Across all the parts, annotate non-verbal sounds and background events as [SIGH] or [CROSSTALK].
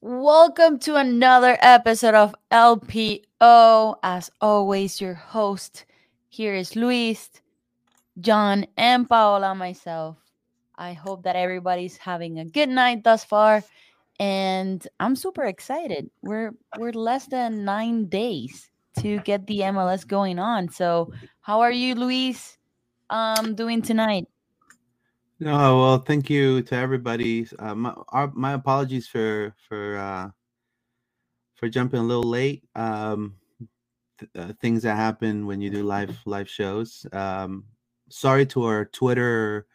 Welcome to another episode of LPO. As always, your host here is Luis, John, and Paola, myself. I hope that everybody's having a good night thus far, and I'm super excited. We're we're less than nine days to get the MLS going on. So, how are you, Luis? Um, doing tonight? No, well, thank you to everybody. Uh, my, our, my apologies for for uh, for jumping a little late. Um, th- uh, things that happen when you do live live shows. Um, sorry to our Twitter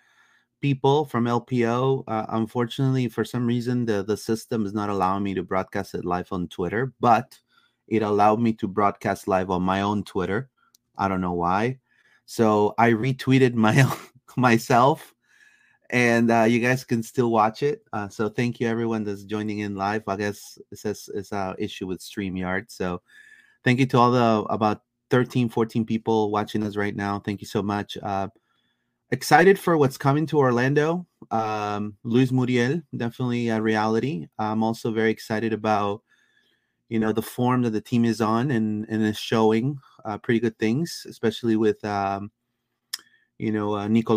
people from LPO. Uh, unfortunately, for some reason, the the system is not allowing me to broadcast it live on Twitter, but it allowed me to broadcast live on my own Twitter. I don't know why. So I retweeted my [LAUGHS] myself and uh, you guys can still watch it. Uh, so thank you everyone that's joining in live. I guess it says it's an issue with StreamYard. So thank you to all the about 13, 14 people watching us right now. Thank you so much. Uh, excited for what's coming to Orlando. Um, Luis Muriel, definitely a reality. I'm also very excited about you know the form that the team is on and and is showing uh, pretty good things, especially with um, you know uh, Nico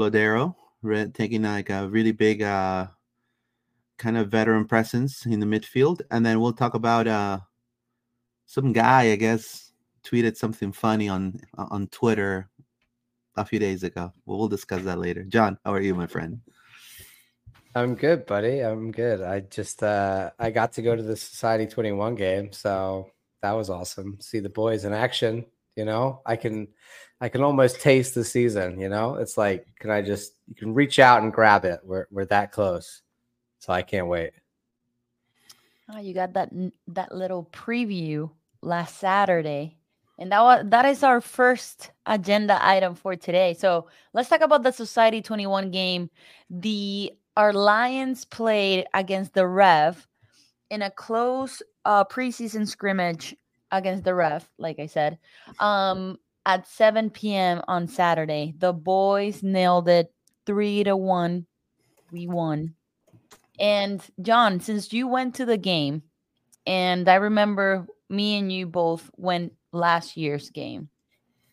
Lodeiro taking like a really big uh, kind of veteran presence in the midfield, and then we'll talk about uh, some guy I guess tweeted something funny on on Twitter a few days ago. Well, we'll discuss that later. John, how are you, my friend? I'm good, buddy. I'm good. I just uh I got to go to the Society 21 game, so that was awesome. See the boys in action, you know. I can I can almost taste the season. You know, it's like, can I just you can reach out and grab it? We're we're that close, so I can't wait. Oh, you got that that little preview last Saturday, and that was that is our first agenda item for today. So let's talk about the Society Twenty One game. The our Lions played against the Rev in a close uh, preseason scrimmage against the Rev. Like I said, um, at 7 p.m. on Saturday. The boys nailed it three to one. We won. And John, since you went to the game, and I remember me and you both went last year's game.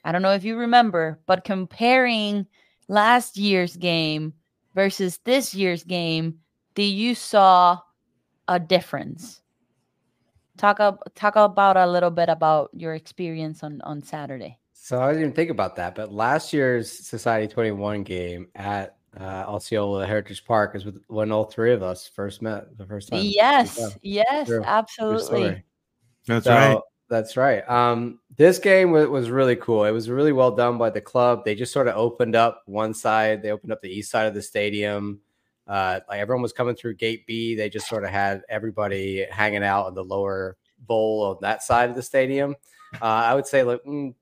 I don't know if you remember, but comparing last year's game versus this year's game, did you saw a difference? Talk up, talk about a little bit about your experience on on Saturday. So I didn't even think about that, but last year's Society 21 game at uh, Osceola Heritage Park is when all three of us first met the first time. Yes, yeah. yes, True. absolutely. That's so, right. That's right. Um, this game was, was really cool. It was really well done by the club. They just sort of opened up one side. They opened up the east side of the stadium. Uh, like everyone was coming through Gate B. They just sort of had everybody hanging out in the lower bowl of that side of the stadium. Uh, I would say like mm,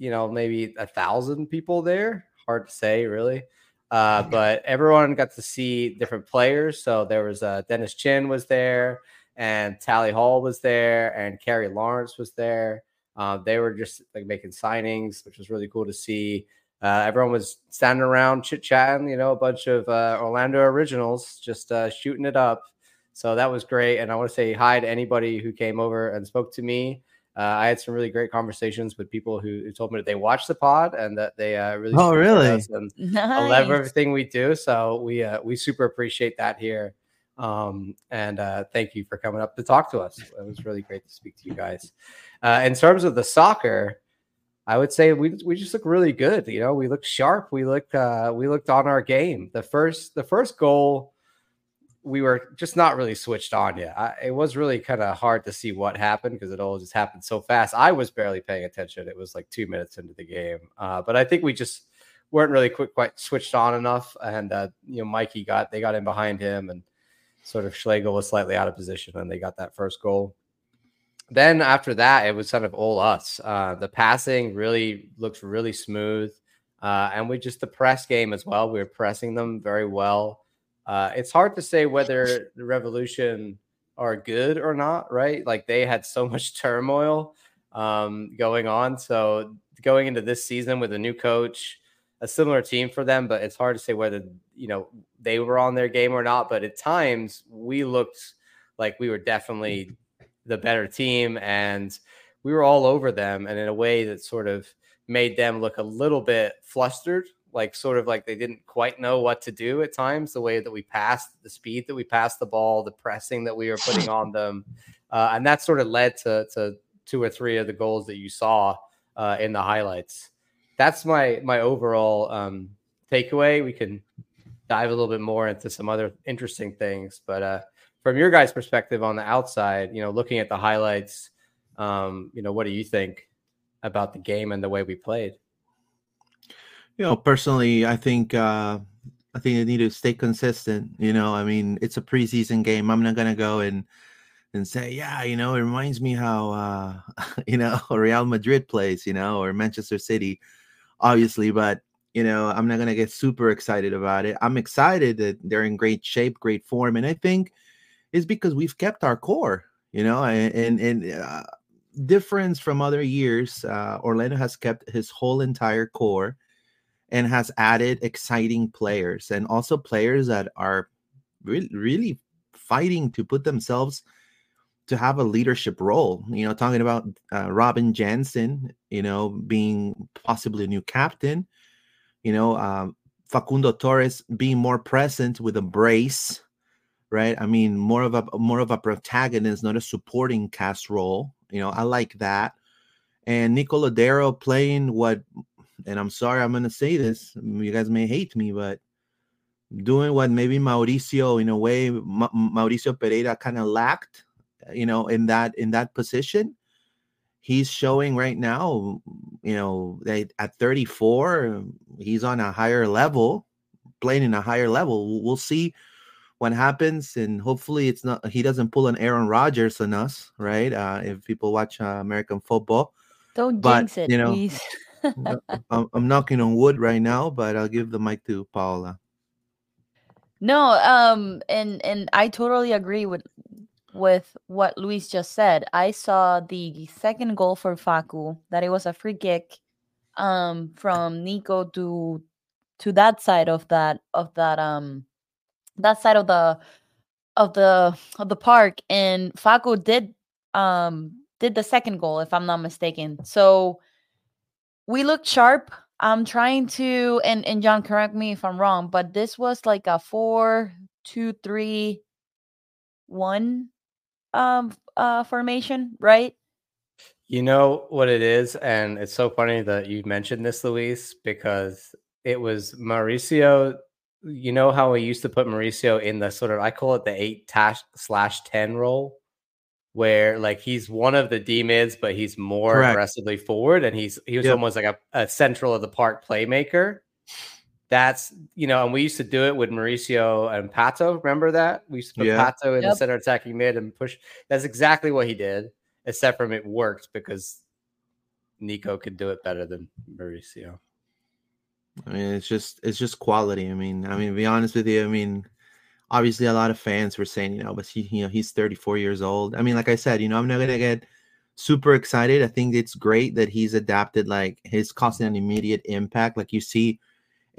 you know, maybe a thousand people there. Hard to say, really. Uh, [LAUGHS] but everyone got to see different players. So there was uh, Dennis Chin was there, and Tally Hall was there, and Carrie Lawrence was there. Uh, they were just like making signings, which was really cool to see. Uh, everyone was standing around chit chatting, you know, a bunch of uh, Orlando originals just uh, shooting it up. So that was great. And I want to say hi to anybody who came over and spoke to me. Uh, I had some really great conversations with people who, who, told me that they watched the pod and that they uh, really oh really and [LAUGHS] nice. love everything we do. So we uh, we super appreciate that here. Um, and uh, thank you for coming up to talk to us. It was really great to speak to you guys. Uh, in terms of the soccer, I would say we we just look really good. You know, we look sharp. We looked uh, we looked on our game. The first the first goal we were just not really switched on yet. I, it was really kind of hard to see what happened because it all just happened so fast. I was barely paying attention. It was like two minutes into the game, uh, but I think we just weren't really quick, quite switched on enough. And uh, you know, Mikey got they got in behind him, and sort of Schlegel was slightly out of position, and they got that first goal. Then after that, it was kind of all us. Uh, the passing really looked really smooth, uh, and we just the press game as well. We were pressing them very well. Uh, it's hard to say whether the Revolution are good or not, right? Like they had so much [LAUGHS] turmoil um, going on. So going into this season with a new coach, a similar team for them, but it's hard to say whether you know they were on their game or not. But at times we looked like we were definitely the better team and we were all over them and in a way that sort of made them look a little bit flustered like sort of like they didn't quite know what to do at times the way that we passed the speed that we passed the ball the pressing that we were putting [LAUGHS] on them uh, and that sort of led to, to two or three of the goals that you saw uh, in the highlights. That's my my overall um, takeaway. We can dive a little bit more into some other interesting things but uh, from your guys perspective on the outside you know looking at the highlights um, you know what do you think about the game and the way we played you know, personally, I think uh, I think they need to stay consistent. You know, I mean, it's a preseason game. I'm not gonna go and and say, yeah, you know, it reminds me how uh, [LAUGHS] you know [LAUGHS] Real Madrid plays, you know, or Manchester City, obviously. But you know, I'm not gonna get super excited about it. I'm excited that they're in great shape, great form, and I think it's because we've kept our core. You know, and and, and uh, difference from other years, uh, Orlando has kept his whole entire core and has added exciting players and also players that are really, really fighting to put themselves to have a leadership role. You know, talking about uh, Robin Jansen, you know, being possibly a new captain. You know, um, Facundo Torres being more present with a brace, right? I mean, more of a more of a protagonist, not a supporting cast role. You know, I like that. And Nico Lodeiro playing what and I'm sorry I'm gonna say this. You guys may hate me, but doing what maybe Mauricio, in a way, Ma- Mauricio Pereyra kind of lacked, you know, in that in that position. He's showing right now, you know, that at 34, he's on a higher level, playing in a higher level. We'll see what happens, and hopefully, it's not he doesn't pull an Aaron Rodgers on us, right? Uh, if people watch uh, American football, don't but, jinx it, you know, please. [LAUGHS] [LAUGHS] I'm, I'm knocking on wood right now, but I'll give the mic to Paula. No, um, and and I totally agree with with what Luis just said. I saw the second goal for Facu that it was a free kick um from Nico to to that side of that of that um that side of the of the of the park and Facu did um did the second goal if I'm not mistaken. So we looked sharp. I'm trying to and and John correct me if I'm wrong, but this was like a four, two, three, one um uh formation, right? You know what it is, and it's so funny that you mentioned this, Luis, because it was Mauricio. You know how we used to put Mauricio in the sort of I call it the eight tash slash ten role where like he's one of the D mids, but he's more Correct. aggressively forward, and he's he was yep. almost like a, a, central of the park playmaker. That's you know, and we used to do it with Mauricio and Pato. Remember that we used to put yeah. Pato in yep. the center attacking mid and push. That's exactly what he did, except from it worked because Nico could do it better than Mauricio. I mean, it's just it's just quality. I mean, I mean, to be honest with you, I mean, obviously a lot of fans were saying, you know, but he, you know, he's 34 years old. I mean, like I said, you know, I'm not gonna get super excited. I think it's great that he's adapted, like his causing an immediate impact. Like you see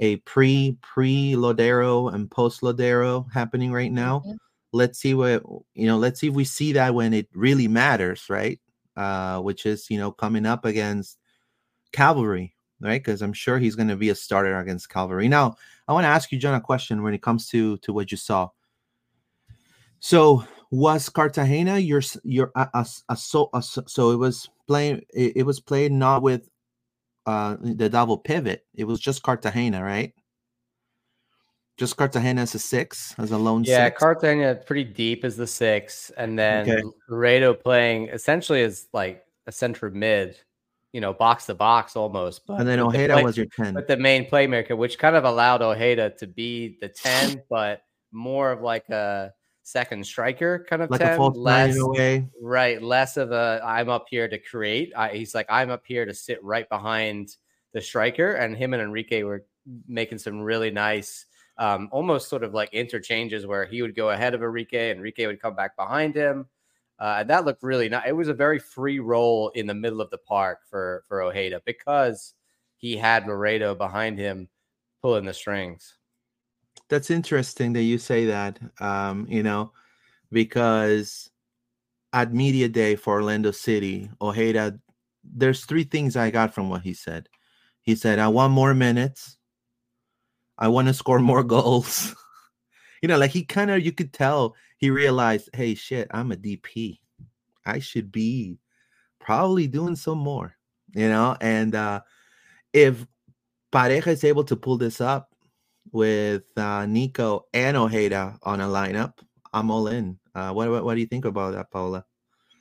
a pre pre Lodeiro and post Lodeiro happening right now. Mm-hmm. Let's see what you know. Let's see if we see that when it really matters, right? Uh, which is you know coming up against Cavalry, right? Because I'm sure he's going to be a starter against Cavalry. Now, I want to ask you, John, a question when it comes to to what you saw. So, was Cartagena your your a, a, a so a, so it was playing it, it was played not with uh the double pivot. It was just Cartagena, right? Just Cartagena as a six, as a lone yeah, six. Cartagena pretty deep as the six, and then okay. Lodeiro playing essentially as like a center mid you know, box to box almost. But and then Ojeda the was your 10. But the main playmaker, which kind of allowed Ojeda to be the 10, but more of like a second striker kind of like 10. less. Right. Less of a I'm up here to create. I, he's like, I'm up here to sit right behind the striker. And him and Enrique were making some really nice, um, almost sort of like interchanges where he would go ahead of Enrique, and Enrique would come back behind him. Uh, and that looked really nice. It was a very free role in the middle of the park for for Ojeda because he had Lodeiro behind him pulling the strings. That's interesting that you say that. Um, you know, because at media day for Orlando City, Ojeda, there's three things I got from what he said. He said, I want more minutes. I want to score more [LAUGHS] goals. you know, like he kind of, you could tell he realized, hey, shit, I'm a DP. I should be probably doing some more, you know? And uh if Pareja is able to pull this up with uh, Nico and Ojeda on a lineup, I'm all in. Uh, what, what what do you think about that, Paula?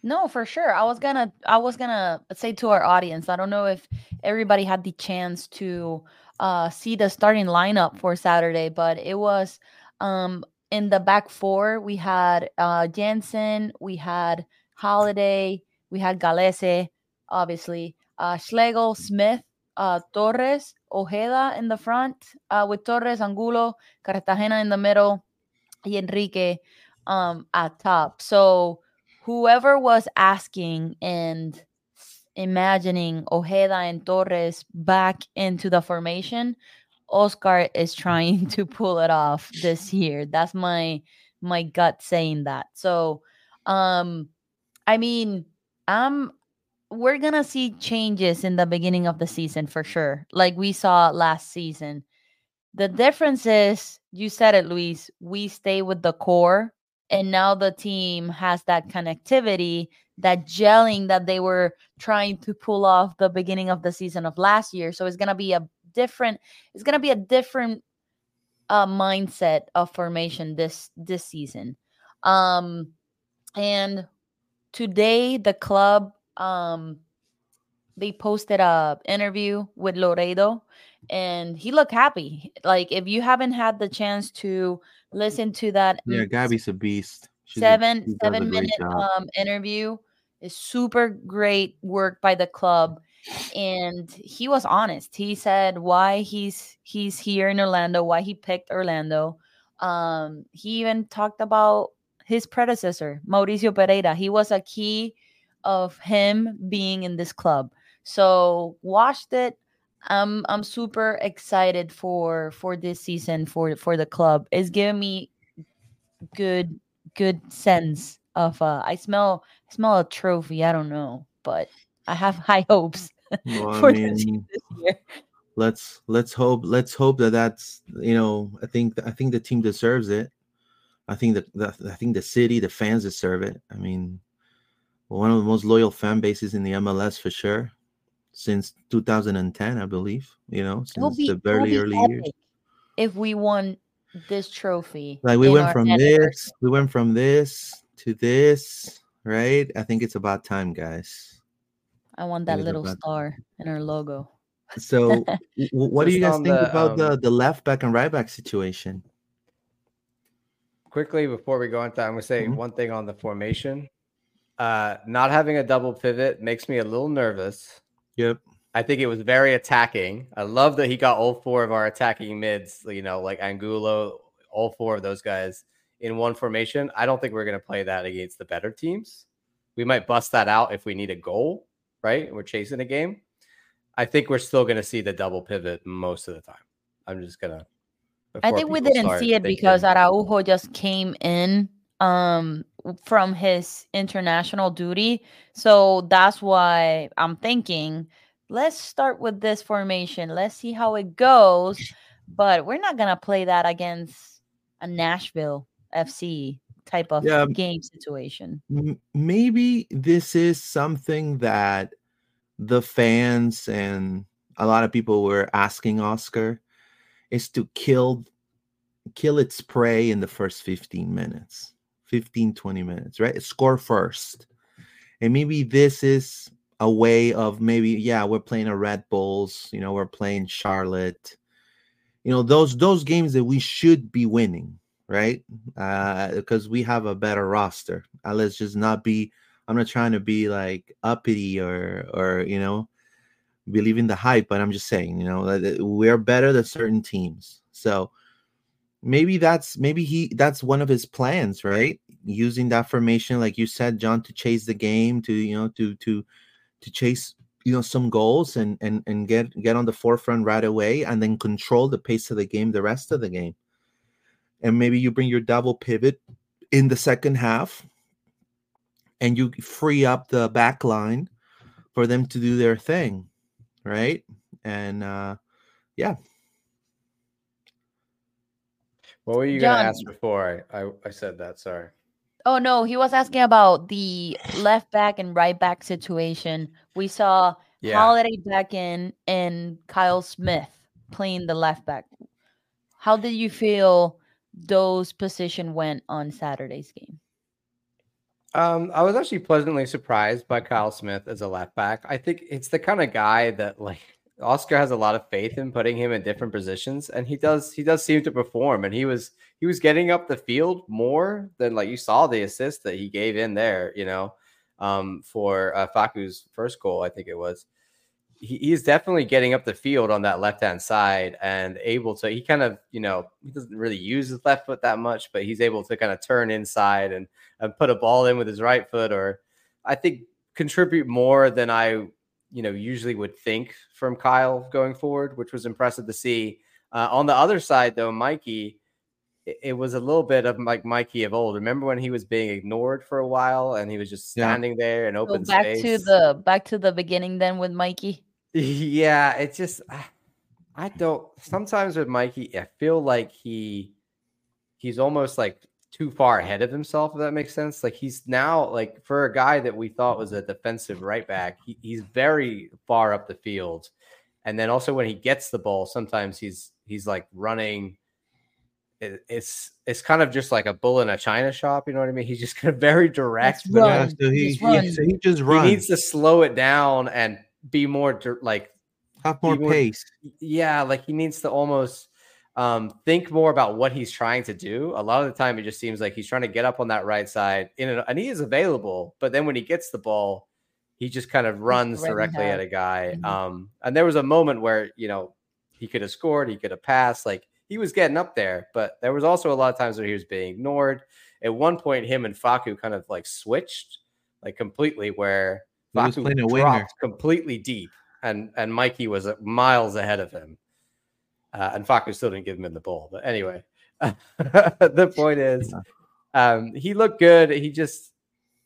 No, for sure. I was gonna I was gonna say to our audience, I don't know if everybody had the chance to uh see the starting lineup for Saturday, but it was um in the back four, we had uh Jansen, we had Halliday, we had Gallese, obviously, uh Schlegel, Smith, uh Torres, Ojeda in the front, uh with Torres, Angulo, Cartagena in the middle, y Enrique um at top. So whoever was asking and imagining Ojeda and Torres back into the formation, Oscar is trying to pull it off this year. That's my my gut saying that. So um I mean, um we're going to see changes in the beginning of the season for sure. Like we saw last season. The difference is, you said it, Luis, we stay with the core and now the team has that connectivity that gelling that they were trying to pull off the beginning of the season of last year so it's going to be a different it's going to be a different uh, mindset of formation this this season um and today the club um they posted a interview with Lodeiro and he looked happy like if you haven't had the chance to listen to that Yeah, Gabby's a beast. She's seven a seven minute job. um interview is super great work by the club and he was honest. He said why he's he's here in orlando why he picked orlando. Um he even talked about his predecessor mauricio pereyra. He was a key of him being in this club. So watched it. I'm i'm super excited for for this season for for the club. It's giving me good good sense of uh I smell I smell a trophy. I don't know, but I have [LAUGHS] high hopes Well, [LAUGHS] for the mean, team this year. let's let's hope let's hope that that's you know I think I think the team deserves it. I think that the, I think the city, the fans deserve it. I mean, one of the most loyal fan bases in the MLS for sure since 2010, I believe. You know, since be, the very early years. if we won this trophy. Like we went from this, we went from this to this, right? I think it's about time, guys. I want that little about- star in our logo. So, [LAUGHS] w- w- what do you guys think the, about the um, the left back and right back situation? quickly before we go into that, I'm gonna say Mhm. one thing on the formation. Uh, not having a double pivot makes me a little nervous. Yep. I think it was very attacking. I love that he got all four of our attacking mids, you know, like Angulo, all four of those guys in one formation. I don't think we're going to play that against the better teams. We might bust that out if we need a goal, right? We're chasing a game. I think we're still going to see the double pivot most of the time. I'm just going to. I think we didn't see it because Araujo just came in um from his international duty. So that's why I'm thinking let's start with this formation. Let's see how it goes. But we're not gonna play that against a Nashville FC type of Yeah. game situation. Maybe this is something that the fans and a lot of people were asking Oscar is to kill kill its prey in the first 15 minutes 15 20 minutes right score first and maybe this is a way of maybe yeah we're playing a red bulls you know we're playing charlotte you know those those games that we should be winning right? Uh because we have a better roster. Uh, let's just not be i'm not trying to be like uppity or or you know believe in the hype but i'm just saying you know we're better than certain teams. So maybe that's maybe he that's one of his plans right? Using that formation like you said john to chase the game to you know to to to chase you know some goals and and and get get on the forefront right away and then control the pace of the game the rest of the game and maybe you bring your double pivot in the second half and you free up the back line for them to do their thing, right? And uh yeah. What were you John. gonna ask before I, I, I said that? Sorry. Oh no, he was asking about the left back and right back situation. We saw Yeah. Halliday back in and Kyle Smith playing the left back. How did you feel those position went on Saturday's game? Um, I was actually pleasantly surprised by Kyle Smith as a left back. I think it's the kind of guy that like Oscar has a lot of faith in putting him in different positions, and he does. He does seem to perform, and he was he was getting up the field more than like you saw the assist that he gave in there. You know, um, for uh, Facu's first goal, I think it was. He, he's definitely getting up the field on that left hand side and able to. He kind of you know he doesn't really use his left foot that much, but he's able to kind of turn inside and and put a ball in with his right foot, or I think contribute more than I, you know, usually would think from Kyle going forward, which was impressive to see. Uh, on the other side, though, Mikey, it, it was a little bit of like Mikey of old. Remember when he was being ignored for a while and he was just Yeah. standing there in So open back space? to the back to the beginning then with Mikey. Yeah, it's just ah, I don't sometimes with Mikey, I feel like he he's almost like too far ahead of himself, if that makes sense. Like he's now like for a guy that we thought was a defensive right back, he, he's very far up the field. And then also when he gets the ball, sometimes he's he's like running. it- it's it's kind of just like a bull in a china shop, you know what I mean? He's just kind of [LAUGHS] very direct. But run. Yeah, so he, Just he, run. so he just he needs to slow it down and be more like have more he would- pace. yeah, like he needs to almost um, think more about what he's trying to do. A lot of the time, it just seems like he's trying to get up on that right side, in an, and he is available. But then when he gets the ball, he just kind of runs directly at a guy. Mhm. Um, and there was a moment where you know he could have scored, he could have passed, like he was getting up there. But there was also a lot of times where he was being ignored. At one point, him and Facu kind of like switched, like completely, where He was playing a winger. dropped completely deep, and and Mikey was uh, miles ahead of him. Uh, and Facu still didn't give him in the ball. But anyway, [LAUGHS] the point is, um, he looked good. He just,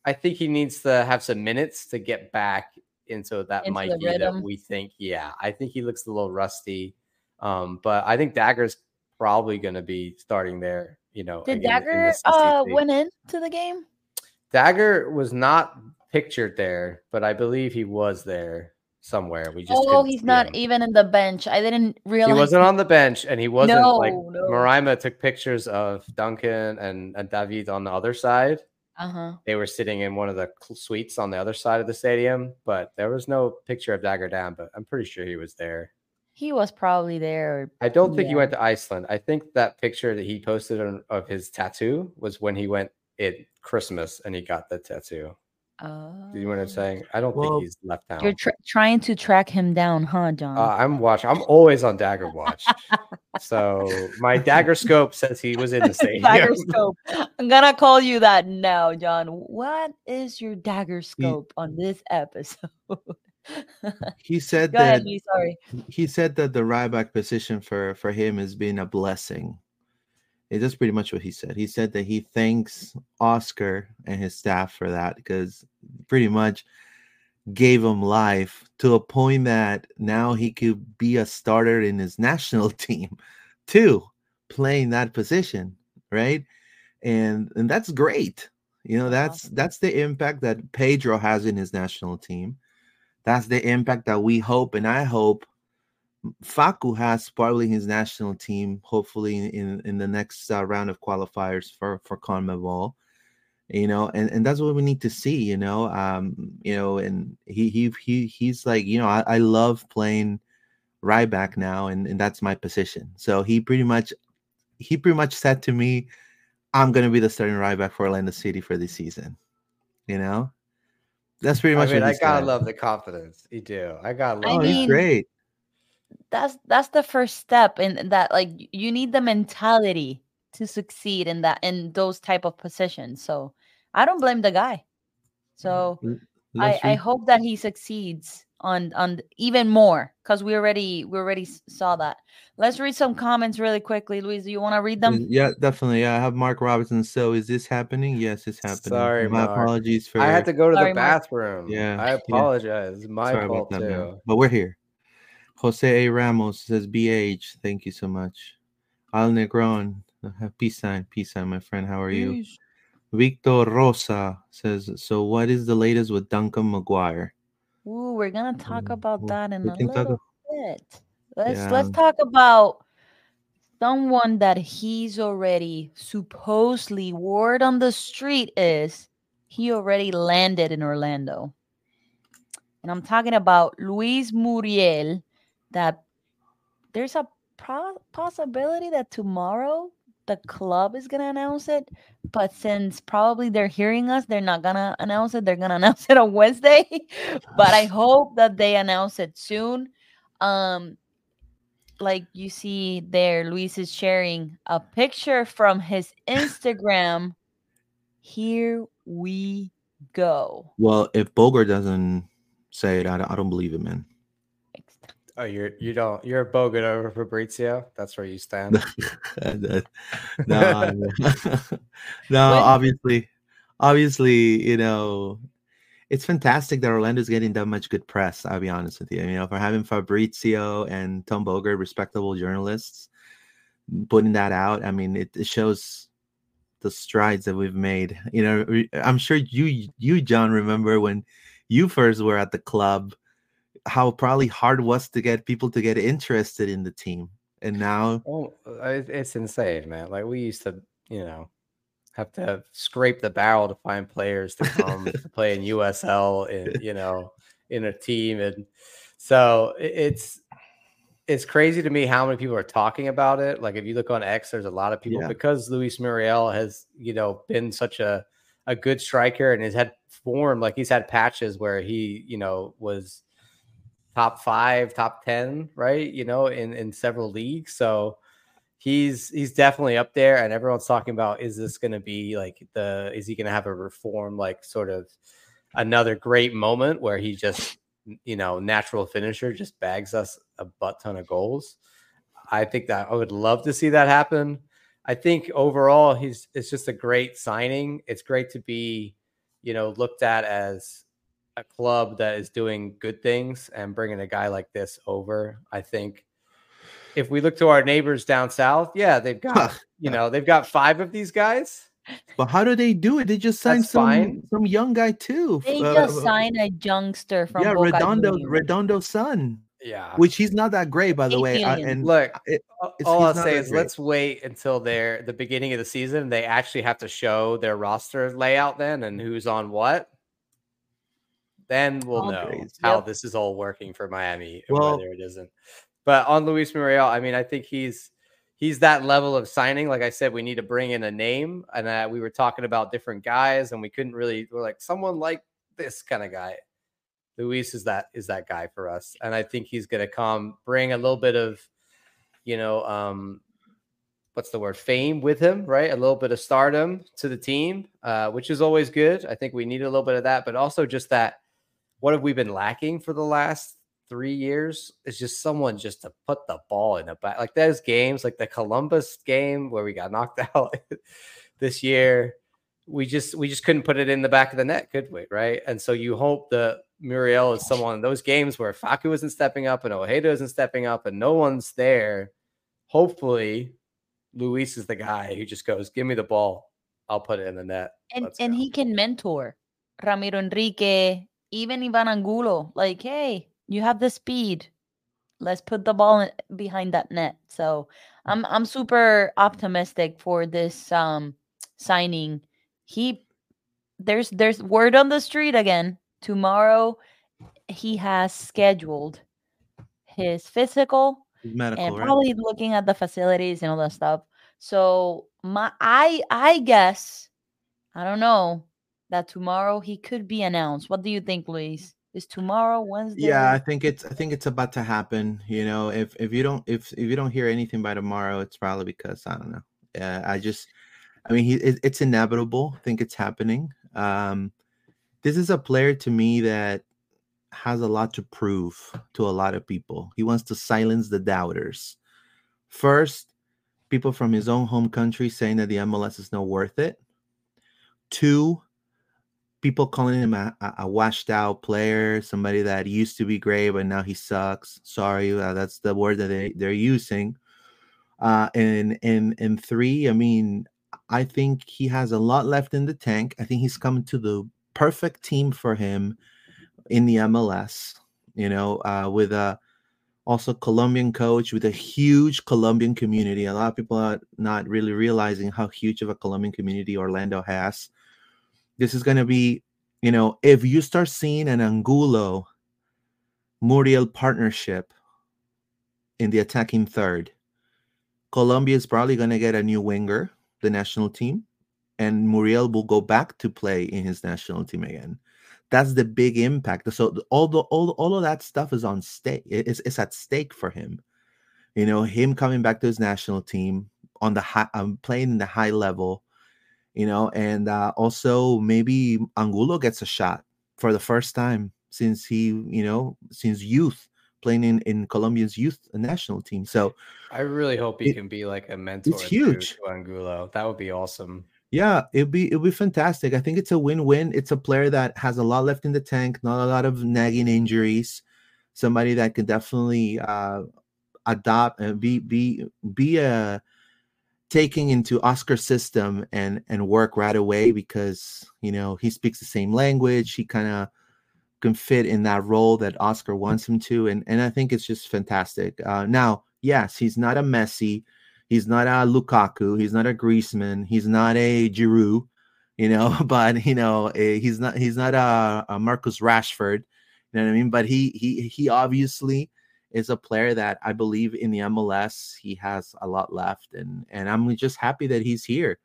I think he needs to have some minutes to get back into that Into the Mikey that we think. Yeah, I think he looks a little rusty. Um, but I think Dagger's probably going to be starting there. You know, Did in- in the Dagger uh CCC. went into the game? Dagger was not pictured there, but I believe he was there somewhere. We just Oh, he's not him. even in the bench. I didn't realize He wasn't on the bench, and he wasn't no, like no. Marima took pictures of Duncan and, and David on the other side. Uh-huh. They were sitting in one of the suites on the other side of the stadium, but there was no picture of Dagur Dan. But I'm pretty sure he was there. He was probably there. I don't think he went to Iceland. I think that picture that he posted on, of his tattoo was when he went at Christmas and he got the tattoo. Uh, Do you know what I'm saying? I don't Well, think he's left town. You're tr- trying to track him down, huh, John? Uh, I'm watching. I'm always on Dagger Watch. so my Dagger scope says he was in the [LAUGHS] stadium. dagger scope. I'm gonna call you that now, John. What is your dagger scope on this episode? [LAUGHS] He said Go ahead, that Lee. Sorry. he said that the right back position for for him has been a blessing. Just pretty much what he said. He said that he thanks Oscar and his staff for that because pretty much gave him life to a point that now he could be a starter in his [LAUGHS] national team too, playing that position, right? And and that's great. You know, that's that's the impact that Pedro has in his national team. That's the impact that we hope and I hope Facu has probably his national team, hopefully in, in, in the next uh, round of qualifiers for for CONMEBOL. You know, and, and that's what we need to see. You know, um, you know, and he he he he's like, you know, I, I love playing right back now, and, and that's my position. So he pretty much he pretty much said to me, I'm gonna be the starting right back for Orlando City for this season. You know, that's pretty I much. mean, what I he gotta said. love the confidence. You do. I gotta I love. Oh, that. he's great. That's that's the first step in that. Like you need the mentality to succeed in that in those type of positions. So I don't blame the guy. So L- I, let's I hope that he succeeds on on even more because we already we already saw that. Let's read some comments really quickly. Luis, do you want to read them? Yeah, definitely. Yeah, I have Mark robinson So is this happening? Yes, it's happening. Sorry, my Mark. apologies for I had to go to Sorry, the Mark. bathroom. Yeah, I yeah. apologize. My Sorry fault about that, man. too. But we're here. Jose A. Ramos says BH. Thank you so much. Al Negron. uh, Peace sign. Peace sign, my friend. How are you? Victor Rosa says, So what is the latest with Duncan McGuire? Ooh, we're gonna talk Mm, about that in a little bit. Let's let's talk about someone that he's already supposedly word on the street is he already landed in Orlando. And I'm talking about Luis Muriel that there's a pro- possibility that tomorrow the club is going to announce it, but since probably they're hearing us, they're not going to announce it. They're going [LAUGHS] to announce it on Wednesday. but I [SIGHS] hope that they announce it soon. Um like you see there Luis is sharing a picture from his Instagram. Here we go. Well, if Bogert doesn't say it, I don't, I don't believe it, man. Oh, you're you don't you're a Bogert over Fabrizio. That's where you [LAUGHS] stand. no, [LAUGHS] no, no, obviously, obviously, you know, it's fantastic that Orlando's getting that much good press. I'll be honest with you. You know, for having Fabrizio and Tom Bogert, respectable journalists, putting that out. I mean, it, it shows the strides that we've made. You know, I'm sure you, you, John, remember when you first were at the club, how probably hard it was to get people to get interested in the team. And now, Well, uh, it's insane, man. Like we used to, you know, have to scrape the barrel to find players to come to play in USL and you know in a team, and so it's it's crazy to me how many people are talking about it. Like if you look on X, there's a lot of people Yeah. because Luis Muriel has you know been such a a good striker and has had form like he's had patches where he you know was top five, top ten, right? You know, in in several leagues. So he's he's definitely up there, and everyone's talking about is this going to be like the is he going to have a reform like sort of another great moment where he just you know natural finisher just bags us a butt ton of goals. I think that I would love to see that happen. I think overall he's it's just a great signing. It's great to be, you know, looked at as a club that is doing good things and bringing a guy like this over. I think if we look to our neighbors down south, yeah, they've got, [LAUGHS] you know, they've got five of these guys. but how do they do it? They just signed That's some fine. some young guy too. They uh, just signed a youngster from yeah, Boca Redondo, Juniors. Redondo's son, Yeah. which he's not that great, by the way. uh, and Look, it- all I'll say is great. let's wait until they're the beginning of the season. They actually have to show their roster layout then and who's on what. Then we'll know how yep. this is all working for Miami Well- whether it isn't. But on Luis Muriel, I mean, I think he's he's that level of signing. Like I said, we need to bring in a name, and uh, we were talking about different guys, and we couldn't really. We're like someone like this kind of guy. Luis is that is that guy for us, and I think he's going to come bring a little bit of, you know, um, what's the word, fame with him, right? A little bit of stardom to the team, uh, which is always good. I think we need a little bit of that, but also just that. What have we been lacking for the last three years? Is just someone just to put the ball in the back, like those games, like the Columbus game where we got [LAUGHS] knocked out this year we just we just couldn't put it in the back of the net, could we? Right. And so you hope that Muriel is someone in those games where Facu isn't stepping up and Ojeda isn't stepping up and no one's there. Hopefully, Luis is the guy who just goes, "Give me the ball, I'll put it in the net." and Let's and go. he can mentor Ramiro Enrique, even Ivan Angulo. Like, hey, you have the speed. Let's put the ball in, behind that net. So I'm I'm super optimistic for this um signing. He there's there's word on the street again. Tomorrow he has scheduled his physical medical, and right? probably looking at the facilities and all that stuff. So my I I guess I don't know that tomorrow he could be announced. What do you think, Luis? Is tomorrow Wednesday? Yeah, I think it's I think it's about to happen. You know, if if you don't if if you don't hear anything by tomorrow, it's probably because I don't know. Uh, I just, I mean, he it, it's inevitable. I think it's happening. Um, this is a player to me that has a lot to prove to a lot of people. He wants to silence the doubters. First, people from his own home country saying that the MLS is not worth it. Two, people calling him a, a, washed out player, somebody that used to be great, but now he sucks. Sorry, uh, that's the word that they, they're using. Uh, and and and three, I mean, I think he has a lot left in the tank. I think he's coming to the perfect team for him in the MLS. You know, uh, with a also Colombian coach with a huge Colombian community. A lot of people are not really realizing how huge of a Colombian community Orlando has. This is going to be, you know, if you start seeing an Angulo Muriel partnership in the attacking third, Colombia is probably going to get a new winger, the national team, and Muriel will go back to play in his national team again. That's the big impact. So all the all, all of that stuff is on stake. It's, it's at stake for him. You know, him coming back to his national team on the high, um, playing in the high level. You know, and uh, also maybe Angulo gets a shot for the first time since he, you know, since youth playing in in Colombia's youth national team. So I really hope he it, can be like a mentor. It's huge to Angulo. That would be awesome. Yeah, it'd be it'd be fantastic. I think it's a win-win. It's a player that has a lot left in the tank, not a lot of nagging injuries. Somebody that can definitely uh, adopt and be be be a uh, taking into Oscar system and and work right away because you know he speaks the same language. He kind of can fit in that role that Oscar wants him to, and and I think it's just fantastic. Uh, now, yes, he's not a Messi He's not a Lukaku. He's not a Griezmann. He's not a Giroud. You know, [LAUGHS] but you know eh, he's not he's not a, a Marcus Rashford. You know what I mean? But he he he obviously is a player that I believe in the MLS he has a lot left, and and I'm just happy that he's here.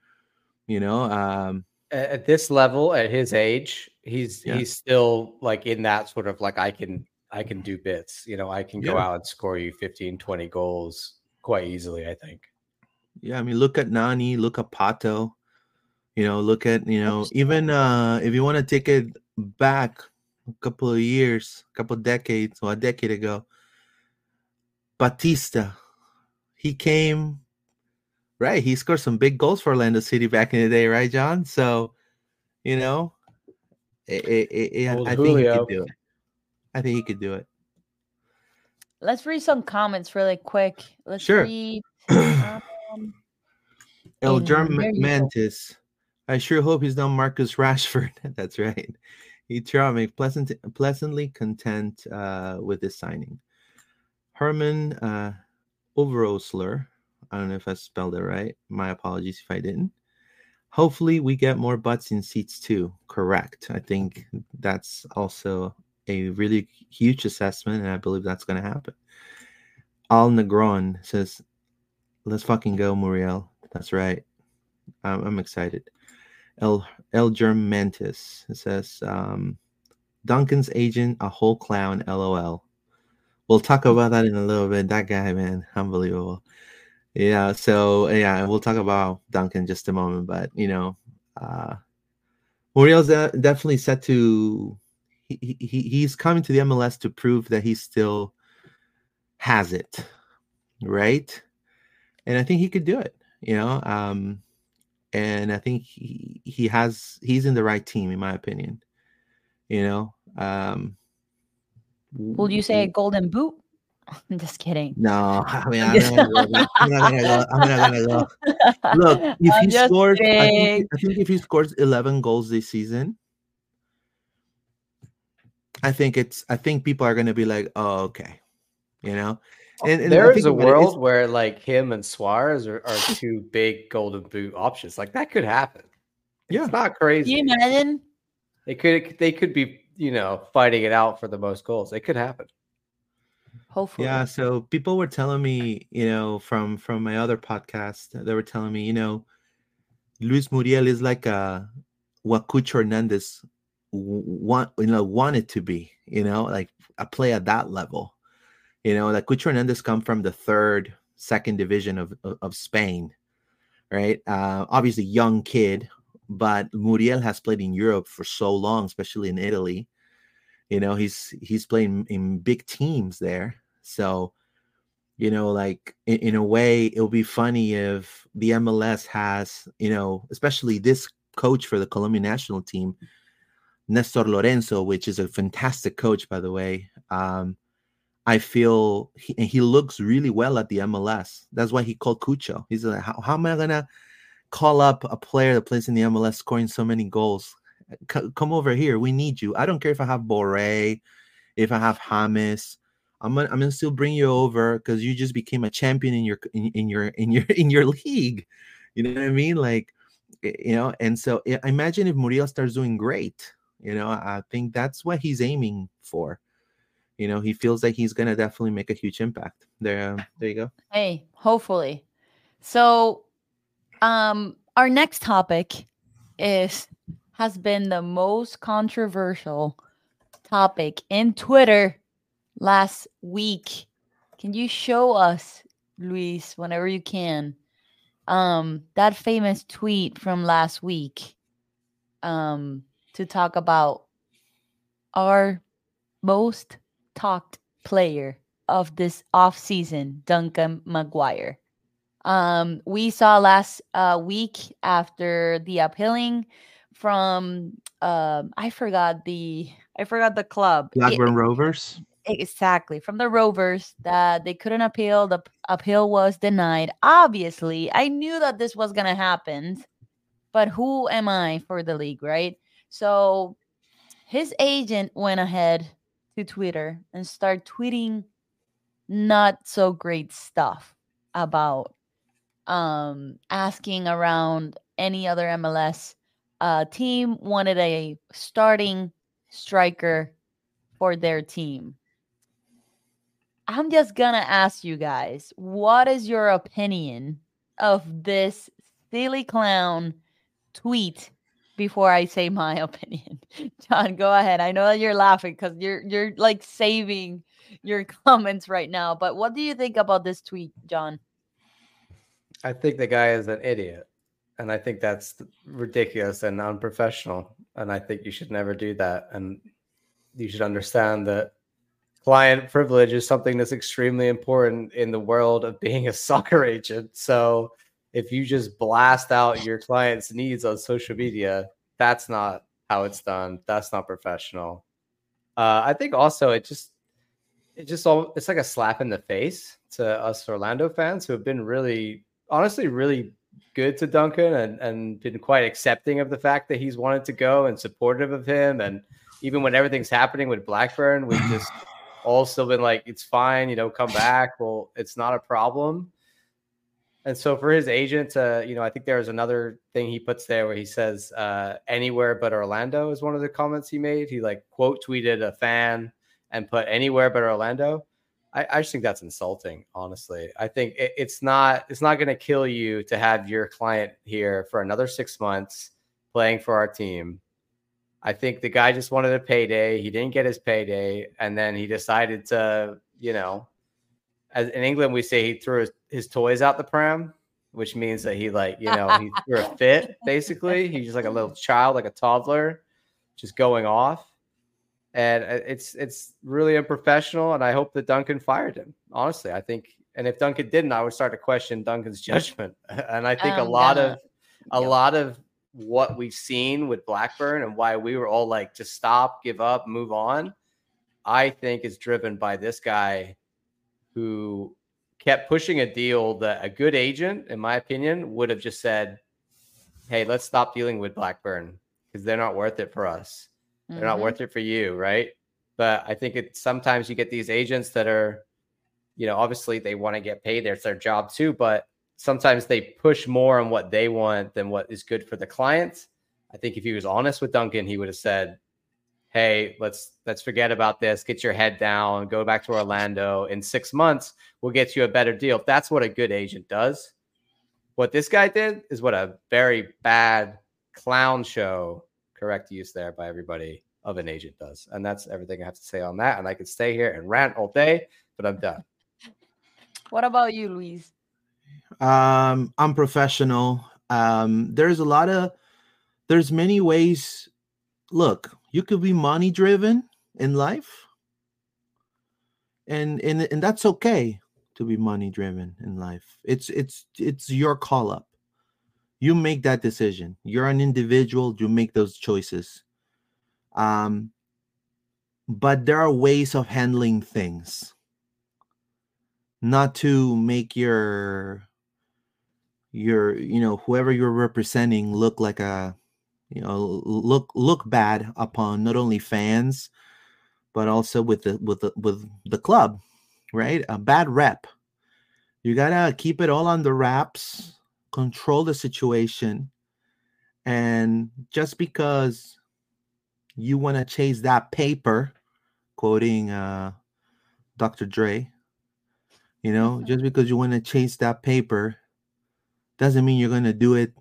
You know, um, at this level, at his age, he's yeah. he's still like in that sort of like I can I can do bits. You know, I can go yeah. out and score you 15, 20 goals quite easily. I think. Yeah, I mean, look at Nani, look at Pato. You know, look at you know, even uh if you want to take it back a couple of years, a couple of decades, or a decade ago, Batista, he came right. He scored some big goals for Orlando City back in the day, right, John? So, you know, it, it, it, I think he could do it. I think he could do it. Let's read some comments really quick. Let's sure. read. [CLEARS THROAT] Um, El Germ Mantis. I sure hope he's not Marcus Rashford. [LAUGHS] That's right. He me pleasant, pleasantly content uh, with this signing. Herman uh, Overosler. I don't know if I spelled it right. My apologies if I didn't. Hopefully, we get more butts in seats too. Correct. I think that's also a really huge assessment, and I believe that's going to happen. Al Negron says, Let's fucking go, Muriel. That's right. I'm, I'm excited. El El Germantis says um, Duncan's agent, a whole clown. LOL. We'll talk about that in a little bit. That guy, man, unbelievable. Yeah. So yeah, we'll talk about Duncan just a moment. But you know, uh, Muriel's definitely set to. He, he he's coming to the MLS to prove that he still has it, right? and I think he could do it. You know, um, and I think he he has he's in the right team in my opinion. You know, um, will you say a golden boot? [LAUGHS] I'm just kidding. No, I mean I'm not, gonna go. I'm not gonna go. Look, [LAUGHS] if I'm he scores, I think, I think if he scores 11 goals this season, I think it's. I think people are gonna be like, "Oh, okay," you know. And, and there is a world is, where like him and Suarez are, are two big golden boot options. Like that could happen. Yeah, it's not crazy. Can you imagine? They could they could be you know fighting it out for the most goals. It could happen. Hopefully. Yeah. So people were telling me, you know, from from my other podcast, they were telling me, you know, Luis Muriel is like a what Cucho Hernandez want you know wanted to be, you know, like a play at that level you know, like Cucho Hernandez come from the third, second division of of Spain, right? Uh, obviously, young kid, but Muriel has played in Europe for so long, especially in Italy. You know, he's he's playing in big teams there. So, you know, like in, in a way, it'll be funny if the MLS has, you know, especially this coach for the Colombian national team, Nestor Lorenzo, which is a fantastic coach, by the way. Um, I feel he, he looks really well at the MLS. That's why he called Cucho. He's like, how, how am I gonna call up a player that plays in the MLS scoring so many goals? C- come over here. We need you. I don't care if I have Borré, if I have James. I'm gonna, I'm gonna still bring you over because you just became a champion in your in, in your in your [LAUGHS] in your league. You know what I mean? Like, you know. And so imagine if Muriel starts doing great, you know, I think that's what he's aiming for you know he feels like he's gonna definitely make a huge impact there um, there you go hey hopefully so um our next topic is has been the most controversial topic in twitter last week can you show us luis whenever you can um that famous tweet from last week um to talk about our most talked player of this off season, Duncan McGuire. Um, we saw last uh, week after the appealing from um, I forgot the I forgot the club Blackburn it, Rovers. Exactly from the Rovers that they couldn't appeal. The appeal was denied. Obviously, I knew that this was gonna happen, but who am I for the league, right? So his agent went ahead to Twitter and start tweeting not so great stuff about um asking around any other MLS uh team wanted a starting striker for their team. I'm just gonna ask you guys, what is your opinion of this silly clown tweet before I say my [LAUGHS] opinion. John, go ahead. I know that you're laughing because you're you're like saving your [LAUGHS] comments right now. But what do you think about this tweet, John? I think the guy is an idiot. And I think that's ridiculous and unprofessional. And I think you should never do that. And you should understand that client privilege is something that's extremely important in the world of being a [LAUGHS] soccer agent. So if you just blast out your client's needs on social media, that's not how it's done. That's not professional. Uh, I think also it just it just all it's like a slap in the face to us Orlando fans who have been really honestly really good to Duncan and and been quite accepting of the fact that he's wanted to go and supportive of him and even when everything's happening with Blackburn, we've just all still been like, it's fine, you know, come back. Well, it's not a problem. And so for his agent, uh, you know, I think there was another thing he puts there where he says uh, anywhere but Orlando is one of the comments he made. He like quote tweeted a fan and put anywhere but Orlando. I, I just think that's insulting, honestly. I think it, it's not it's not going to kill you to have your client here for another six months playing for our team. I think the guy just wanted a payday. He didn't get his payday, and then he decided to, you know, as in England we say he threw his, his toys out the pram, which means that he like you know he threw a fit [LAUGHS] basically. He's just like a little child, like a toddler, just going off, and uh, it's it's really unprofessional. And I hope that Duncan fired him. Honestly, I think, and if Duncan didn't, I would start to question Duncan's [LAUGHS] judgment. [LAUGHS] And I think um, a lot of a yep. lot of what we've seen with Blackburn and why we were all like, just stop, give up, move on. I think is driven by this guy who kept pushing a deal that a good agent, in my opinion, would have just said, Hey, let's stop dealing with Blackburn because they're not worth it for us. They're mm-hmm. not worth it for you, right? But I think it sometimes you get these agents that are, you know, obviously they want to get paid. It's their job too, but sometimes they push more on what they want than what is good for the clients. I think if he was honest with Duncan, he would have said, hey let's let's forget about this get your head down go back to orlando in six months we'll get you a better deal if that's what a good agent does what this guy did is what a very bad clown show correct use there by everybody of an agent does and that's everything i have to say on that and i could stay here and rant all day but i'm done what about you luis um i'm professional um there's a lot of there's many ways look you could be money driven in life. And and and that's okay to be money driven in life. It's it's it's your call up. You make that decision. You're an individual, you make those choices. Um but there are ways of handling things. Not to make your your you know whoever you're representing look like a you know look look bad upon not only fans but also with the with the with the club right? A bad rep. You gotta keep it all on the wraps control the situation and just because you want to chase that paper quoting uh dr dre you know just because you want to chase that paper doesn't mean you're going to do it